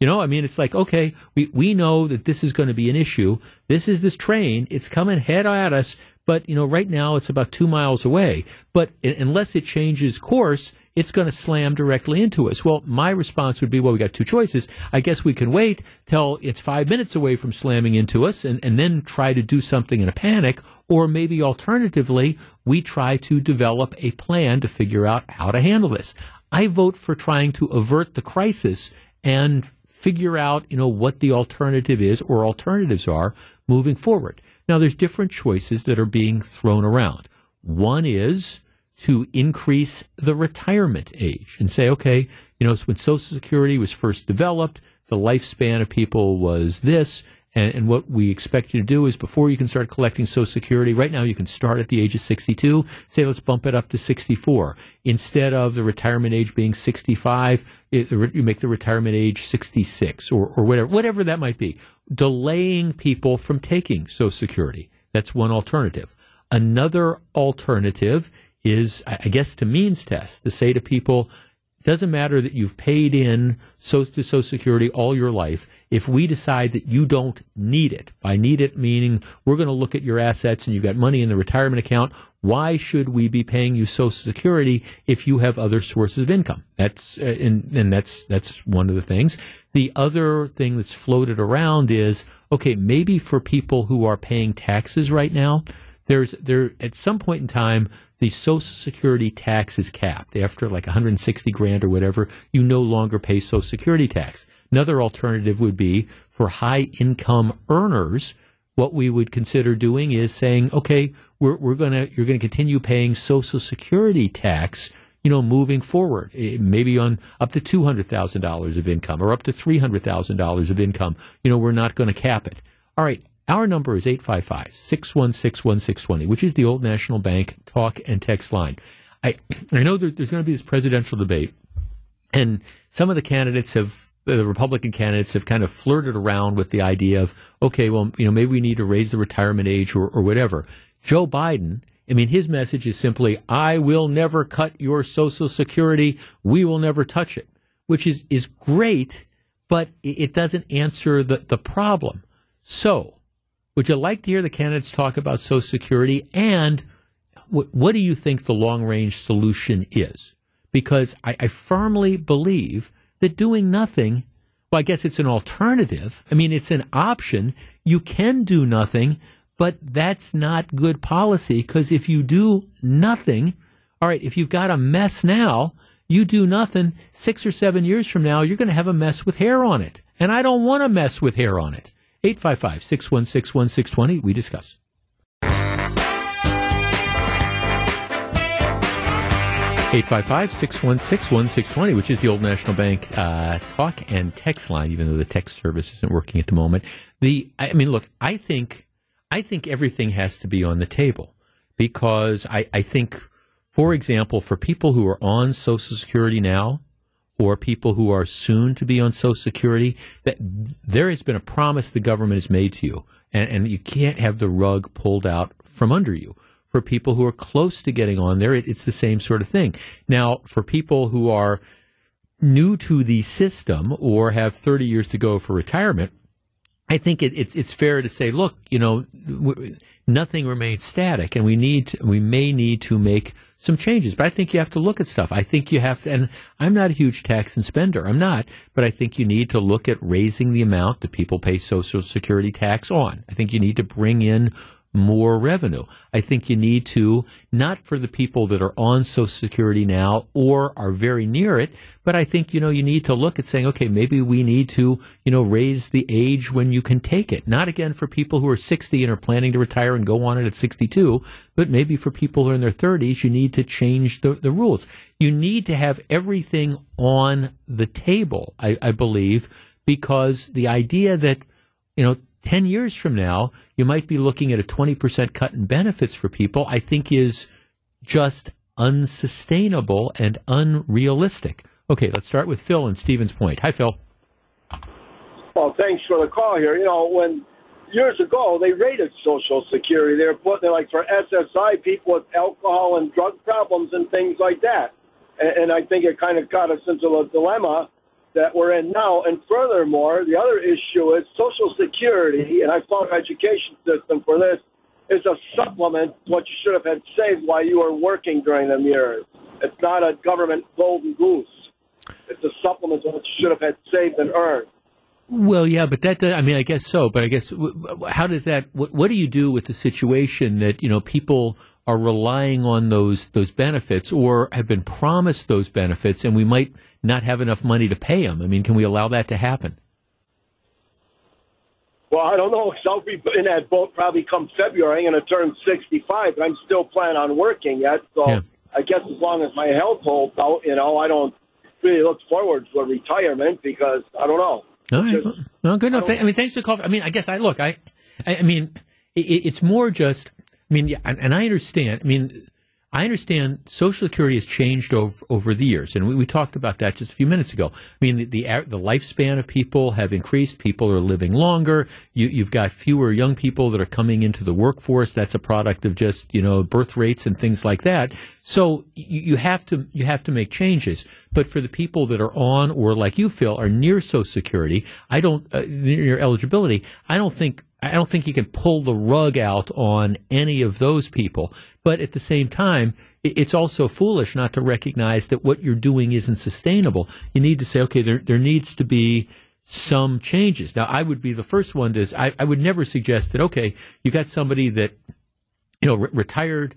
You know, I mean, it's like, okay, we, we know that this is going to be an issue. This is this train. It's coming head at us. But, you know, right now it's about two miles away. But unless it changes course, it's going to slam directly into us. Well, my response would be, well, we got two choices. I guess we can wait till it's five minutes away from slamming into us and, and then try to do something in a panic. Or maybe alternatively, we try to develop a plan to figure out how to handle this. I vote for trying to avert the crisis and figure out, you know, what the alternative is or alternatives are moving forward. Now, there's different choices that are being thrown around. One is to increase the retirement age and say, okay, you know, when Social Security was first developed, the lifespan of people was this. And, and, what we expect you to do is before you can start collecting Social Security, right now you can start at the age of 62. Say, let's bump it up to 64. Instead of the retirement age being 65, it, you make the retirement age 66 or, or whatever, whatever that might be. Delaying people from taking Social Security. That's one alternative. Another alternative is, I guess, to means test to say to people, it Doesn't matter that you've paid in so to Social Security all your life. If we decide that you don't need it, by need it meaning we're going to look at your assets and you've got money in the retirement account, why should we be paying you Social Security if you have other sources of income? That's uh, and, and that's that's one of the things. The other thing that's floated around is okay, maybe for people who are paying taxes right now, there's there at some point in time the Social Security tax is capped. After like 160 grand or whatever, you no longer pay Social Security tax. Another alternative would be for high income earners. What we would consider doing is saying, okay, we're, we're gonna, you're gonna continue paying Social Security tax, you know, moving forward, eh, maybe on up to $200,000 of income or up to $300,000 of income. You know, we're not going to cap it. All right. Our number is 855 616 1620, which is the old National Bank talk and text line. I, I know there, there's going to be this presidential debate, and some of the candidates have the Republican candidates have kind of flirted around with the idea of, okay, well, you know, maybe we need to raise the retirement age or, or whatever. Joe Biden, I mean, his message is simply, I will never cut your Social Security. We will never touch it, which is, is great, but it doesn't answer the, the problem. So, would you like to hear the candidates talk about Social Security? And what, what do you think the long range solution is? Because I, I firmly believe that doing nothing, well, I guess it's an alternative. I mean, it's an option. You can do nothing, but that's not good policy because if you do nothing, all right, if you've got a mess now, you do nothing, six or seven years from now, you're going to have a mess with hair on it. And I don't want a mess with hair on it. 855 616 1620. We discuss. 855 616 1620, which is the old National Bank uh, talk and text line, even though the text service isn't working at the moment. The, I mean, look, I think, I think everything has to be on the table because I, I think, for example, for people who are on Social Security now, or people who are soon to be on Social Security, that there has been a promise the government has made to you, and, and you can't have the rug pulled out from under you. For people who are close to getting on there, it, it's the same sort of thing. Now, for people who are new to the system or have 30 years to go for retirement, I think it, it's it's fair to say, look, you know, nothing remains static, and we need to, we may need to make some changes. But I think you have to look at stuff. I think you have to, and I'm not a huge tax and spender. I'm not, but I think you need to look at raising the amount that people pay Social Security tax on. I think you need to bring in more revenue. I think you need to, not for the people that are on Social Security now or are very near it, but I think, you know, you need to look at saying, okay, maybe we need to, you know, raise the age when you can take it. Not again for people who are 60 and are planning to retire and go on it at 62, but maybe for people who are in their 30s, you need to change the, the rules. You need to have everything on the table, I, I believe, because the idea that, you know, 10 years from now, you might be looking at a 20% cut in benefits for people, I think is just unsustainable and unrealistic. Okay, let's start with Phil and Stevens Point. Hi, Phil. Well, thanks for the call here. You know, when years ago they rated Social Security, they were putting like for SSI people with alcohol and drug problems and things like that. And, and I think it kind of got us into a dilemma that we're in now. And furthermore, the other issue is Social Security, and I found an education system for this, is a supplement to what you should have had saved while you were working during them years. It's not a government golden goose. It's a supplement to what you should have had saved and earned. Well, yeah, but that, I mean, I guess so. But I guess, how does that, what, what do you do with the situation that, you know, people are relying on those those benefits or have been promised those benefits and we might not have enough money to pay them. I mean, can we allow that to happen? Well, I don't know. I'll be in that boat probably come February. I'm going to turn 65, but I'm still planning on working yet. So yeah. I guess as long as my health holds out, you know, I don't really look forward to a retirement because I don't know. All right. Well, good enough. I, I, mean, thanks for calling. I mean, I guess I look. I, I, I mean, it, it's more just I mean, yeah, and, and I understand. I mean, I understand Social Security has changed over, over the years, and we, we talked about that just a few minutes ago. I mean, the, the the lifespan of people have increased. People are living longer. You, you've got fewer young people that are coming into the workforce. That's a product of just you know birth rates and things like that. So you, you have to you have to make changes. But for the people that are on or like you, Phil, are near Social Security, I don't uh, near eligibility. I don't think I don't think you can pull the rug out on any of those people. But at the same time, it's also foolish not to recognize that what you're doing isn't sustainable. You need to say, okay, there, there needs to be some changes. Now, I would be the first one to, I, I would never suggest that, okay, you got somebody that, you know, re- retired,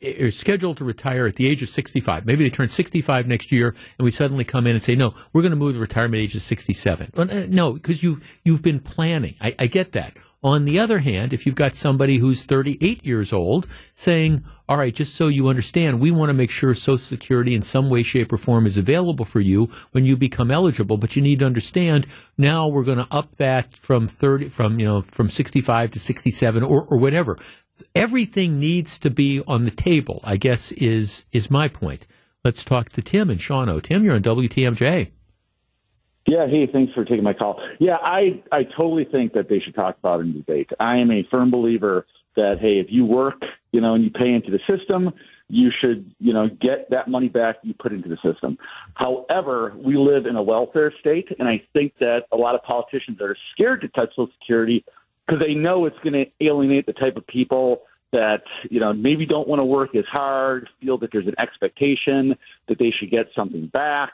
is scheduled to retire at the age of 65. Maybe they turn 65 next year and we suddenly come in and say, no, we're going to move the retirement age to 67. Well, uh, no, because you, you've been planning. I, I get that. On the other hand, if you've got somebody who's 38 years old saying, all right, just so you understand, we want to make sure Social Security in some way, shape, or form is available for you when you become eligible. But you need to understand now we're going to up that from 30, from, you know, from 65 to 67 or, or whatever. Everything needs to be on the table, I guess is, is my point. Let's talk to Tim and Shawano. Tim, you're on WTMJ. Yeah, hey, thanks for taking my call. Yeah, I I totally think that they should talk about it in debate. I am a firm believer that hey, if you work, you know, and you pay into the system, you should, you know, get that money back you put into the system. However, we live in a welfare state, and I think that a lot of politicians are scared to touch Social Security because they know it's going to alienate the type of people that you know maybe don't want to work as hard, feel that there's an expectation that they should get something back.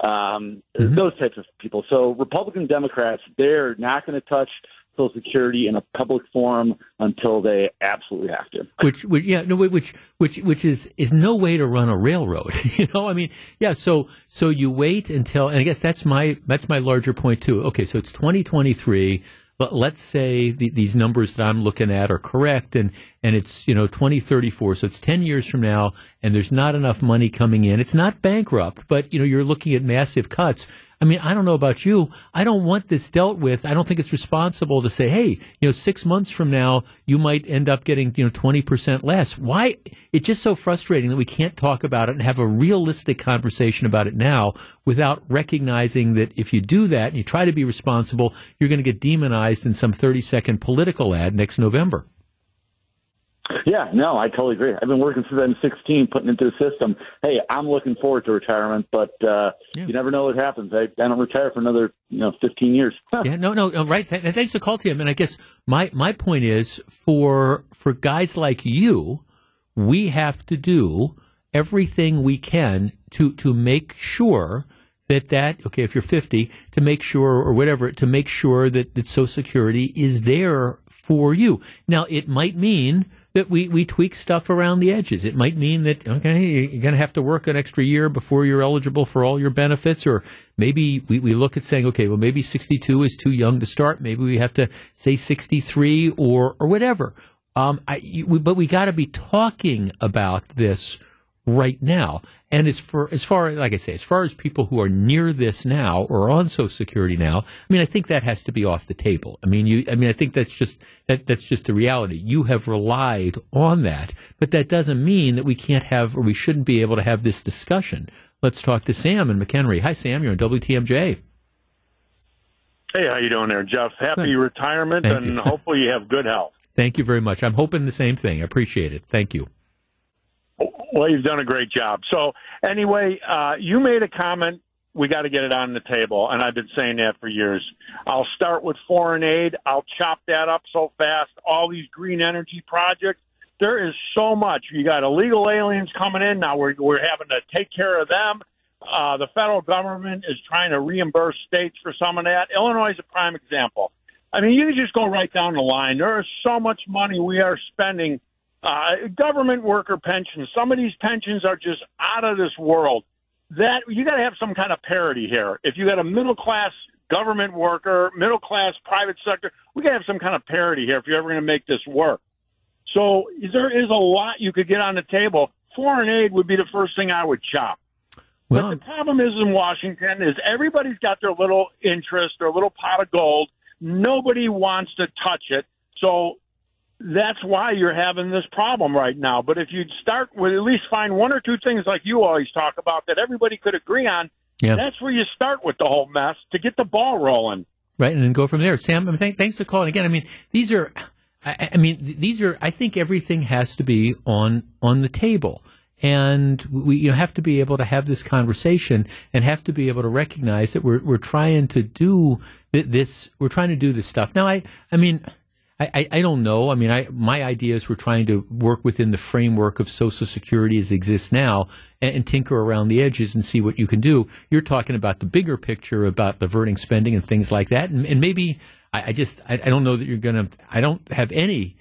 Um, mm-hmm. Those types of people. So Republican Democrats, they're not going to touch Social Security in a public forum until they absolutely have to. Which, which, yeah, no, which, which, which is is no way to run a railroad. you know, I mean, yeah. So, so you wait until, and I guess that's my that's my larger point too. Okay, so it's 2023 let's say the, these numbers that I'm looking at are correct and, and it's, you know, 2034. So it's 10 years from now and there's not enough money coming in. It's not bankrupt, but, you know, you're looking at massive cuts. I mean, I don't know about you. I don't want this dealt with. I don't think it's responsible to say, hey, you know, six months from now, you might end up getting, you know, 20% less. Why? It's just so frustrating that we can't talk about it and have a realistic conversation about it now without recognizing that if you do that and you try to be responsible, you're going to get demonized in some 30 second political ad next November. Yeah, no, I totally agree. I've been working since I'm 16, putting into the system. Hey, I'm looking forward to retirement, but uh, yeah. you never know what happens. I, I don't retire for another, you know, 15 years. yeah, no, no, no, right. Th- thanks for call, Tim. And I guess my my point is for for guys like you, we have to do everything we can to to make sure that that okay if you're 50 to make sure or whatever to make sure that that social security is there for you now it might mean that we, we tweak stuff around the edges. It might mean that, okay, you're going to have to work an extra year before you're eligible for all your benefits. Or maybe we, we look at saying, okay, well, maybe 62 is too young to start. Maybe we have to say 63 or, or whatever. Um, I, you, but we got to be talking about this right now. And as for as far like I say, as far as people who are near this now or on Social Security now, I mean, I think that has to be off the table. I mean, you, I mean, I think that's just that that's just the reality. You have relied on that, but that doesn't mean that we can't have or we shouldn't be able to have this discussion. Let's talk to Sam and McHenry. Hi, Sam. You're on WTMJ. Hey, how you doing there, Jeff? Happy good. retirement, Thank and you. hopefully you have good health. Thank you very much. I'm hoping the same thing. I appreciate it. Thank you. Well, you've done a great job. So, anyway, uh, you made a comment. We got to get it on the table, and I've been saying that for years. I'll start with foreign aid. I'll chop that up so fast. All these green energy projects. There is so much. You got illegal aliens coming in now. We're we're having to take care of them. Uh, the federal government is trying to reimburse states for some of that. Illinois is a prime example. I mean, you can just go right down the line. There is so much money we are spending uh, government worker pensions. Some of these pensions are just out of this world. That you got to have some kind of parity here. If you got a middle class government worker, middle class private sector, we got to have some kind of parity here if you're ever going to make this work. So there is a lot you could get on the table. Foreign aid would be the first thing I would chop. Well, but the problem is in Washington is everybody's got their little interest, their little pot of gold. Nobody wants to touch it. So that's why you're having this problem right now. But if you'd start with at least find one or two things like you always talk about that everybody could agree on, Yeah. that's where you start with the whole mess to get the ball rolling. right, and then go from there. Sam, I mean, thank, thanks for calling again. I mean, these are, I, I mean, th- these are. I think everything has to be on on the table, and we you have to be able to have this conversation and have to be able to recognize that we're we're trying to do th- this. We're trying to do this stuff. Now, I, I mean. I, I, I don't know. I mean, I, my ideas were trying to work within the framework of Social Security as it exists now and, and tinker around the edges and see what you can do. You're talking about the bigger picture about diverting spending and things like that. And, and maybe I, I just, I, I don't know that you're going to, I don't have any.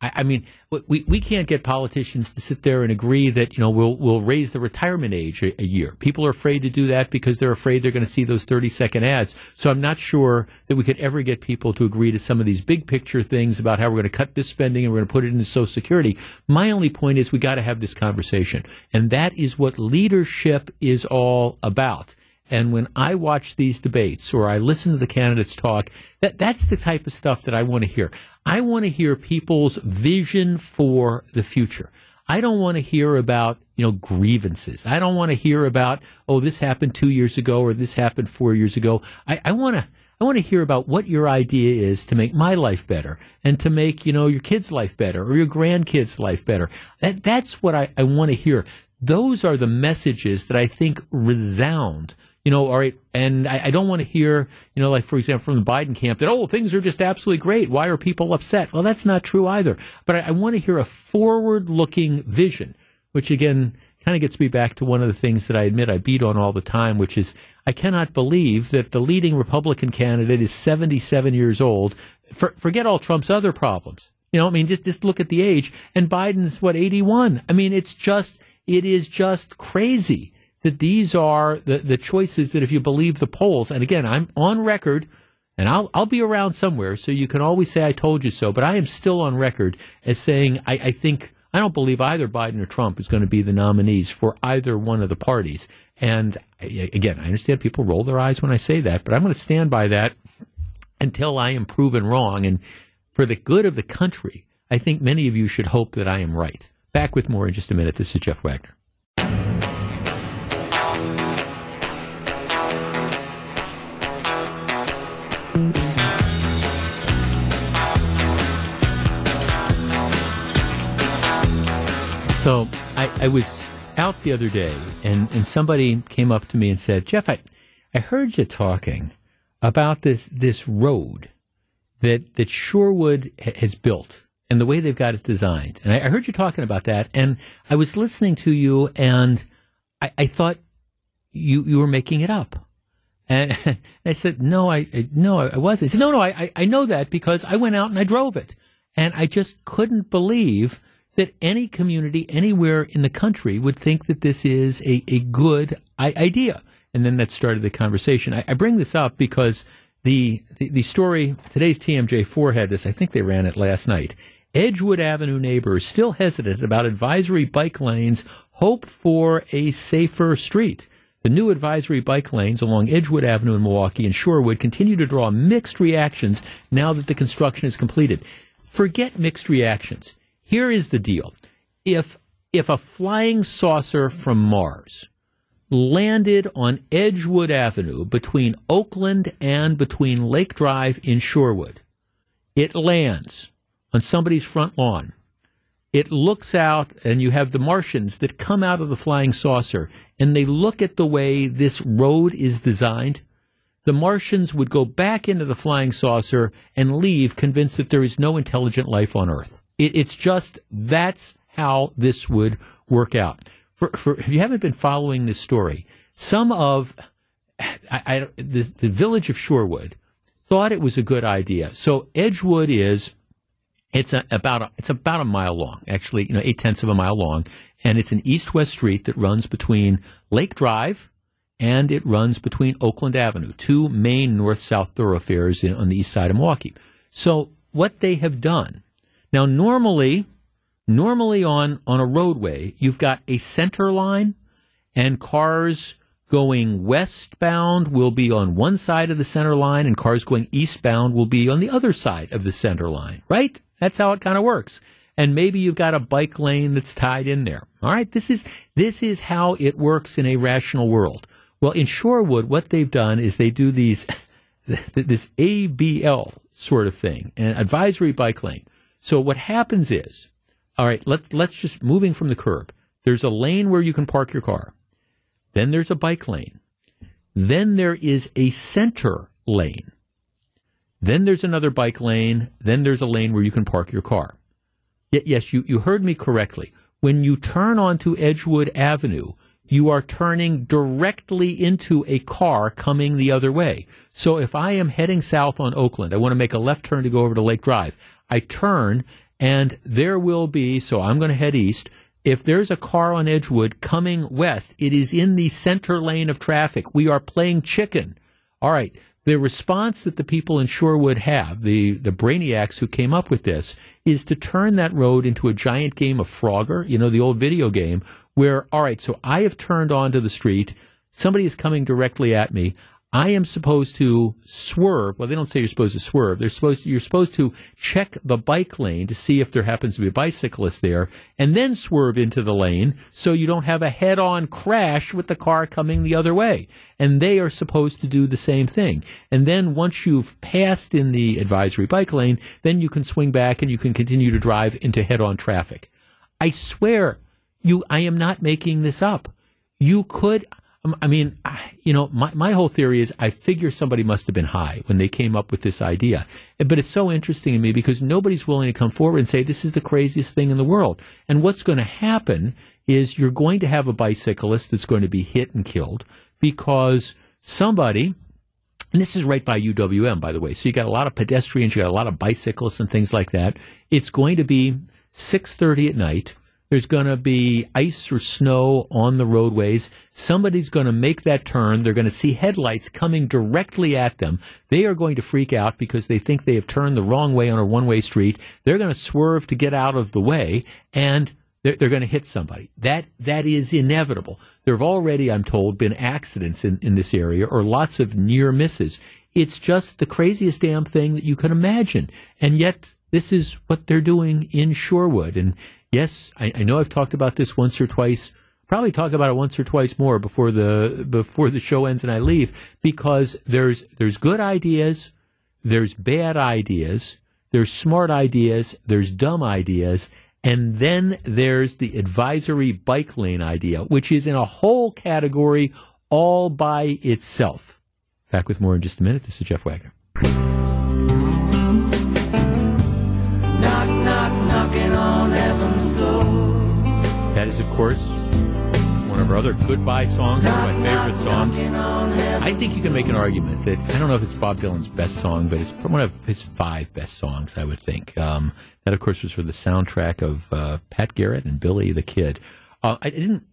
I, I mean, we, we can't get politicians to sit there and agree that, you know, we'll, we'll raise the retirement age a, a year. People are afraid to do that because they're afraid they're going to see those 30 second ads. So I'm not sure that we could ever get people to agree to some of these big picture things about how we're going to cut this spending and we're going to put it into Social Security. My only point is we got to have this conversation. And that is what leadership is all about. And when I watch these debates or I listen to the candidates talk, that, that's the type of stuff that I want to hear. I want to hear people's vision for the future. I don't want to hear about, you know, grievances. I don't want to hear about, oh, this happened two years ago or this happened four years ago. I, I want to, I want to hear about what your idea is to make my life better and to make, you know, your kid's life better or your grandkids' life better. That, that's what I, I want to hear. Those are the messages that I think resound you know, all right, and I, I don't want to hear, you know, like for example, from the Biden camp that oh, things are just absolutely great. Why are people upset? Well, that's not true either. But I, I want to hear a forward-looking vision, which again kind of gets me back to one of the things that I admit I beat on all the time, which is I cannot believe that the leading Republican candidate is 77 years old. For, forget all Trump's other problems. You know, I mean, just just look at the age, and Biden's what 81. I mean, it's just it is just crazy that these are the, the choices that if you believe the polls, and again, I'm on record, and I'll, I'll be around somewhere, so you can always say I told you so, but I am still on record as saying I, I think, I don't believe either Biden or Trump is going to be the nominees for either one of the parties. And again, I understand people roll their eyes when I say that, but I'm going to stand by that until I am proven wrong. And for the good of the country, I think many of you should hope that I am right. Back with more in just a minute. This is Jeff Wagner. So I, I was out the other day, and, and somebody came up to me and said, "Jeff, I, I heard you talking about this this road that that Shorewood ha- has built and the way they've got it designed." And I, I heard you talking about that, and I was listening to you, and I, I thought you you were making it up. And I said, no, I, I no, I wasn't. He said, no, no, I- I know that because I went out and I drove it. And I just couldn't believe that any community anywhere in the country would think that this is a, a good idea. And then that started the conversation. I, I bring this up because the, the, the story, today's TMJ4 had this, I think they ran it last night. Edgewood Avenue neighbors still hesitant about advisory bike lanes, hope for a safer street. The new advisory bike lanes along Edgewood Avenue in Milwaukee and Shorewood continue to draw mixed reactions now that the construction is completed. Forget mixed reactions. Here is the deal. If if a flying saucer from Mars landed on Edgewood Avenue between Oakland and between Lake Drive in Shorewood, it lands on somebody's front lawn it looks out and you have the Martians that come out of the flying saucer and they look at the way this road is designed. The Martians would go back into the flying saucer and leave convinced that there is no intelligent life on Earth. It, it's just that's how this would work out. For, for, if you haven't been following this story, some of I, I, the, the village of Shorewood thought it was a good idea. So Edgewood is it's a, about a, it's about a mile long, actually, you know, eight tenths of a mile long, and it's an east-west street that runs between Lake Drive and it runs between Oakland Avenue, two main north-south thoroughfares in, on the east side of Milwaukee. So what they have done now, normally, normally on on a roadway, you've got a center line, and cars going westbound will be on one side of the center line, and cars going eastbound will be on the other side of the center line, right? That's how it kind of works. And maybe you've got a bike lane that's tied in there. All right, this is this is how it works in a rational world. Well, in Shorewood, what they've done is they do these this ABL sort of thing, an advisory bike lane. So what happens is, all right, let's let's just moving from the curb. There's a lane where you can park your car. Then there's a bike lane. Then there is a center lane. Then there's another bike lane. Then there's a lane where you can park your car. Yes, you, you heard me correctly. When you turn onto Edgewood Avenue, you are turning directly into a car coming the other way. So if I am heading south on Oakland, I want to make a left turn to go over to Lake Drive. I turn and there will be, so I'm going to head east. If there's a car on Edgewood coming west, it is in the center lane of traffic. We are playing chicken. All right. The response that the people in Shorewood have, the, the brainiacs who came up with this, is to turn that road into a giant game of Frogger, you know, the old video game, where, all right, so I have turned onto the street. Somebody is coming directly at me. I am supposed to swerve. Well, they don't say you're supposed to swerve. They're supposed to, you're supposed to check the bike lane to see if there happens to be a bicyclist there and then swerve into the lane so you don't have a head on crash with the car coming the other way. And they are supposed to do the same thing. And then once you've passed in the advisory bike lane, then you can swing back and you can continue to drive into head on traffic. I swear you, I am not making this up. You could, Um, I mean, you know, my, my whole theory is I figure somebody must have been high when they came up with this idea. But it's so interesting to me because nobody's willing to come forward and say this is the craziest thing in the world. And what's going to happen is you're going to have a bicyclist that's going to be hit and killed because somebody, and this is right by UWM, by the way. So you got a lot of pedestrians, you got a lot of bicyclists and things like that. It's going to be 6:30 at night. There's going to be ice or snow on the roadways. Somebody's going to make that turn. They're going to see headlights coming directly at them. They are going to freak out because they think they have turned the wrong way on a one way street. They're going to swerve to get out of the way and they're, they're going to hit somebody. That, that is inevitable. There have already, I'm told, been accidents in, in this area or lots of near misses. It's just the craziest damn thing that you can imagine. And yet, this is what they're doing in Shorewood. And yes, I, I, know I've talked about this once or twice. Probably talk about it once or twice more before the before the show ends and I leave because there's there's good ideas, there's bad ideas, there's smart ideas, there's dumb ideas, and then there's the advisory bike lane idea, which is in a whole category all by itself. Back with more in just a minute. This is Jeff Wagner. That is, of course, one of our other goodbye songs, one of my favorite songs. I think you can make an argument that I don't know if it's Bob Dylan's best song, but it's one of his five best songs. I would think um, that, of course, was for the soundtrack of uh, Pat Garrett and Billy the Kid. Uh, I didn't.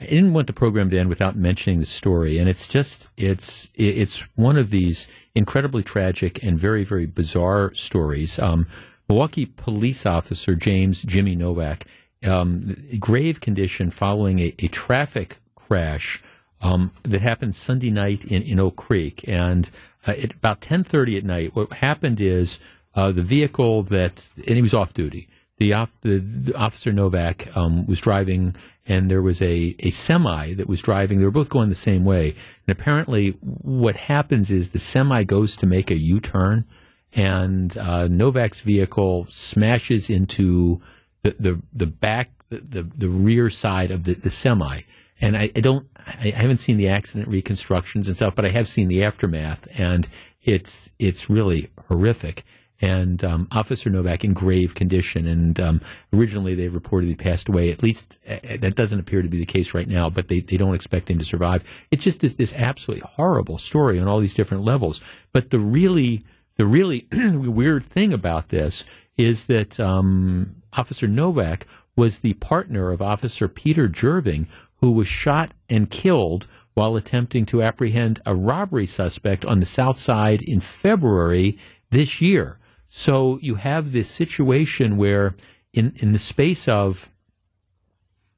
I didn't want the program to end without mentioning the story, and it's just it's it's one of these incredibly tragic and very very bizarre stories. Um, Milwaukee police officer James Jimmy Novak, um, grave condition following a, a traffic crash um, that happened Sunday night in, in Oak Creek, and uh, at about ten thirty at night, what happened is uh, the vehicle that and he was off duty. The, off, the, the officer Novak um, was driving, and there was a, a semi that was driving. They were both going the same way, and apparently, what happens is the semi goes to make a U turn, and uh, Novak's vehicle smashes into the the, the back the, the, rear side of the, the semi. And I, I don't I haven't seen the accident reconstructions and stuff, but I have seen the aftermath, and it's it's really horrific. And um, Officer Novak in grave condition, and um, originally they reported he passed away. At least uh, that doesn't appear to be the case right now, but they, they don't expect him to survive. It's just this, this absolutely horrible story on all these different levels. But the really the really weird thing about this is that um, Officer Novak was the partner of Officer Peter Jerving, who was shot and killed while attempting to apprehend a robbery suspect on the South Side in February this year. So you have this situation where, in, in the space of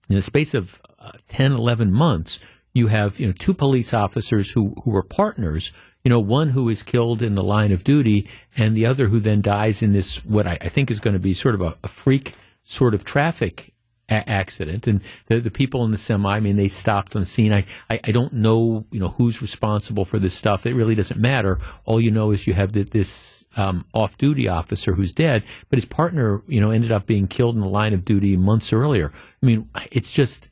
in the space of uh, 10, 11 months, you have you know two police officers who who were partners you know, one who is killed in the line of duty and the other who then dies in this, what I, I think is going to be sort of a, a freak sort of traffic a- accident. And the, the people in the semi, I mean, they stopped on the scene. I, I, I don't know, you know, who's responsible for this stuff. It really doesn't matter. All you know is you have the, this um, off-duty officer who's dead, but his partner, you know, ended up being killed in the line of duty months earlier. I mean, it's just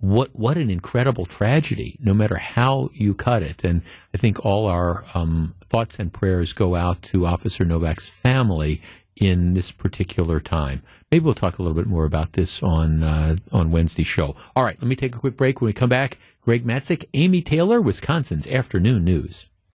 what what an incredible tragedy. No matter how you cut it, and I think all our um, thoughts and prayers go out to Officer Novak's family in this particular time. Maybe we'll talk a little bit more about this on uh, on Wednesday's show. All right, let me take a quick break. When we come back, Greg Matzek, Amy Taylor, Wisconsin's afternoon news.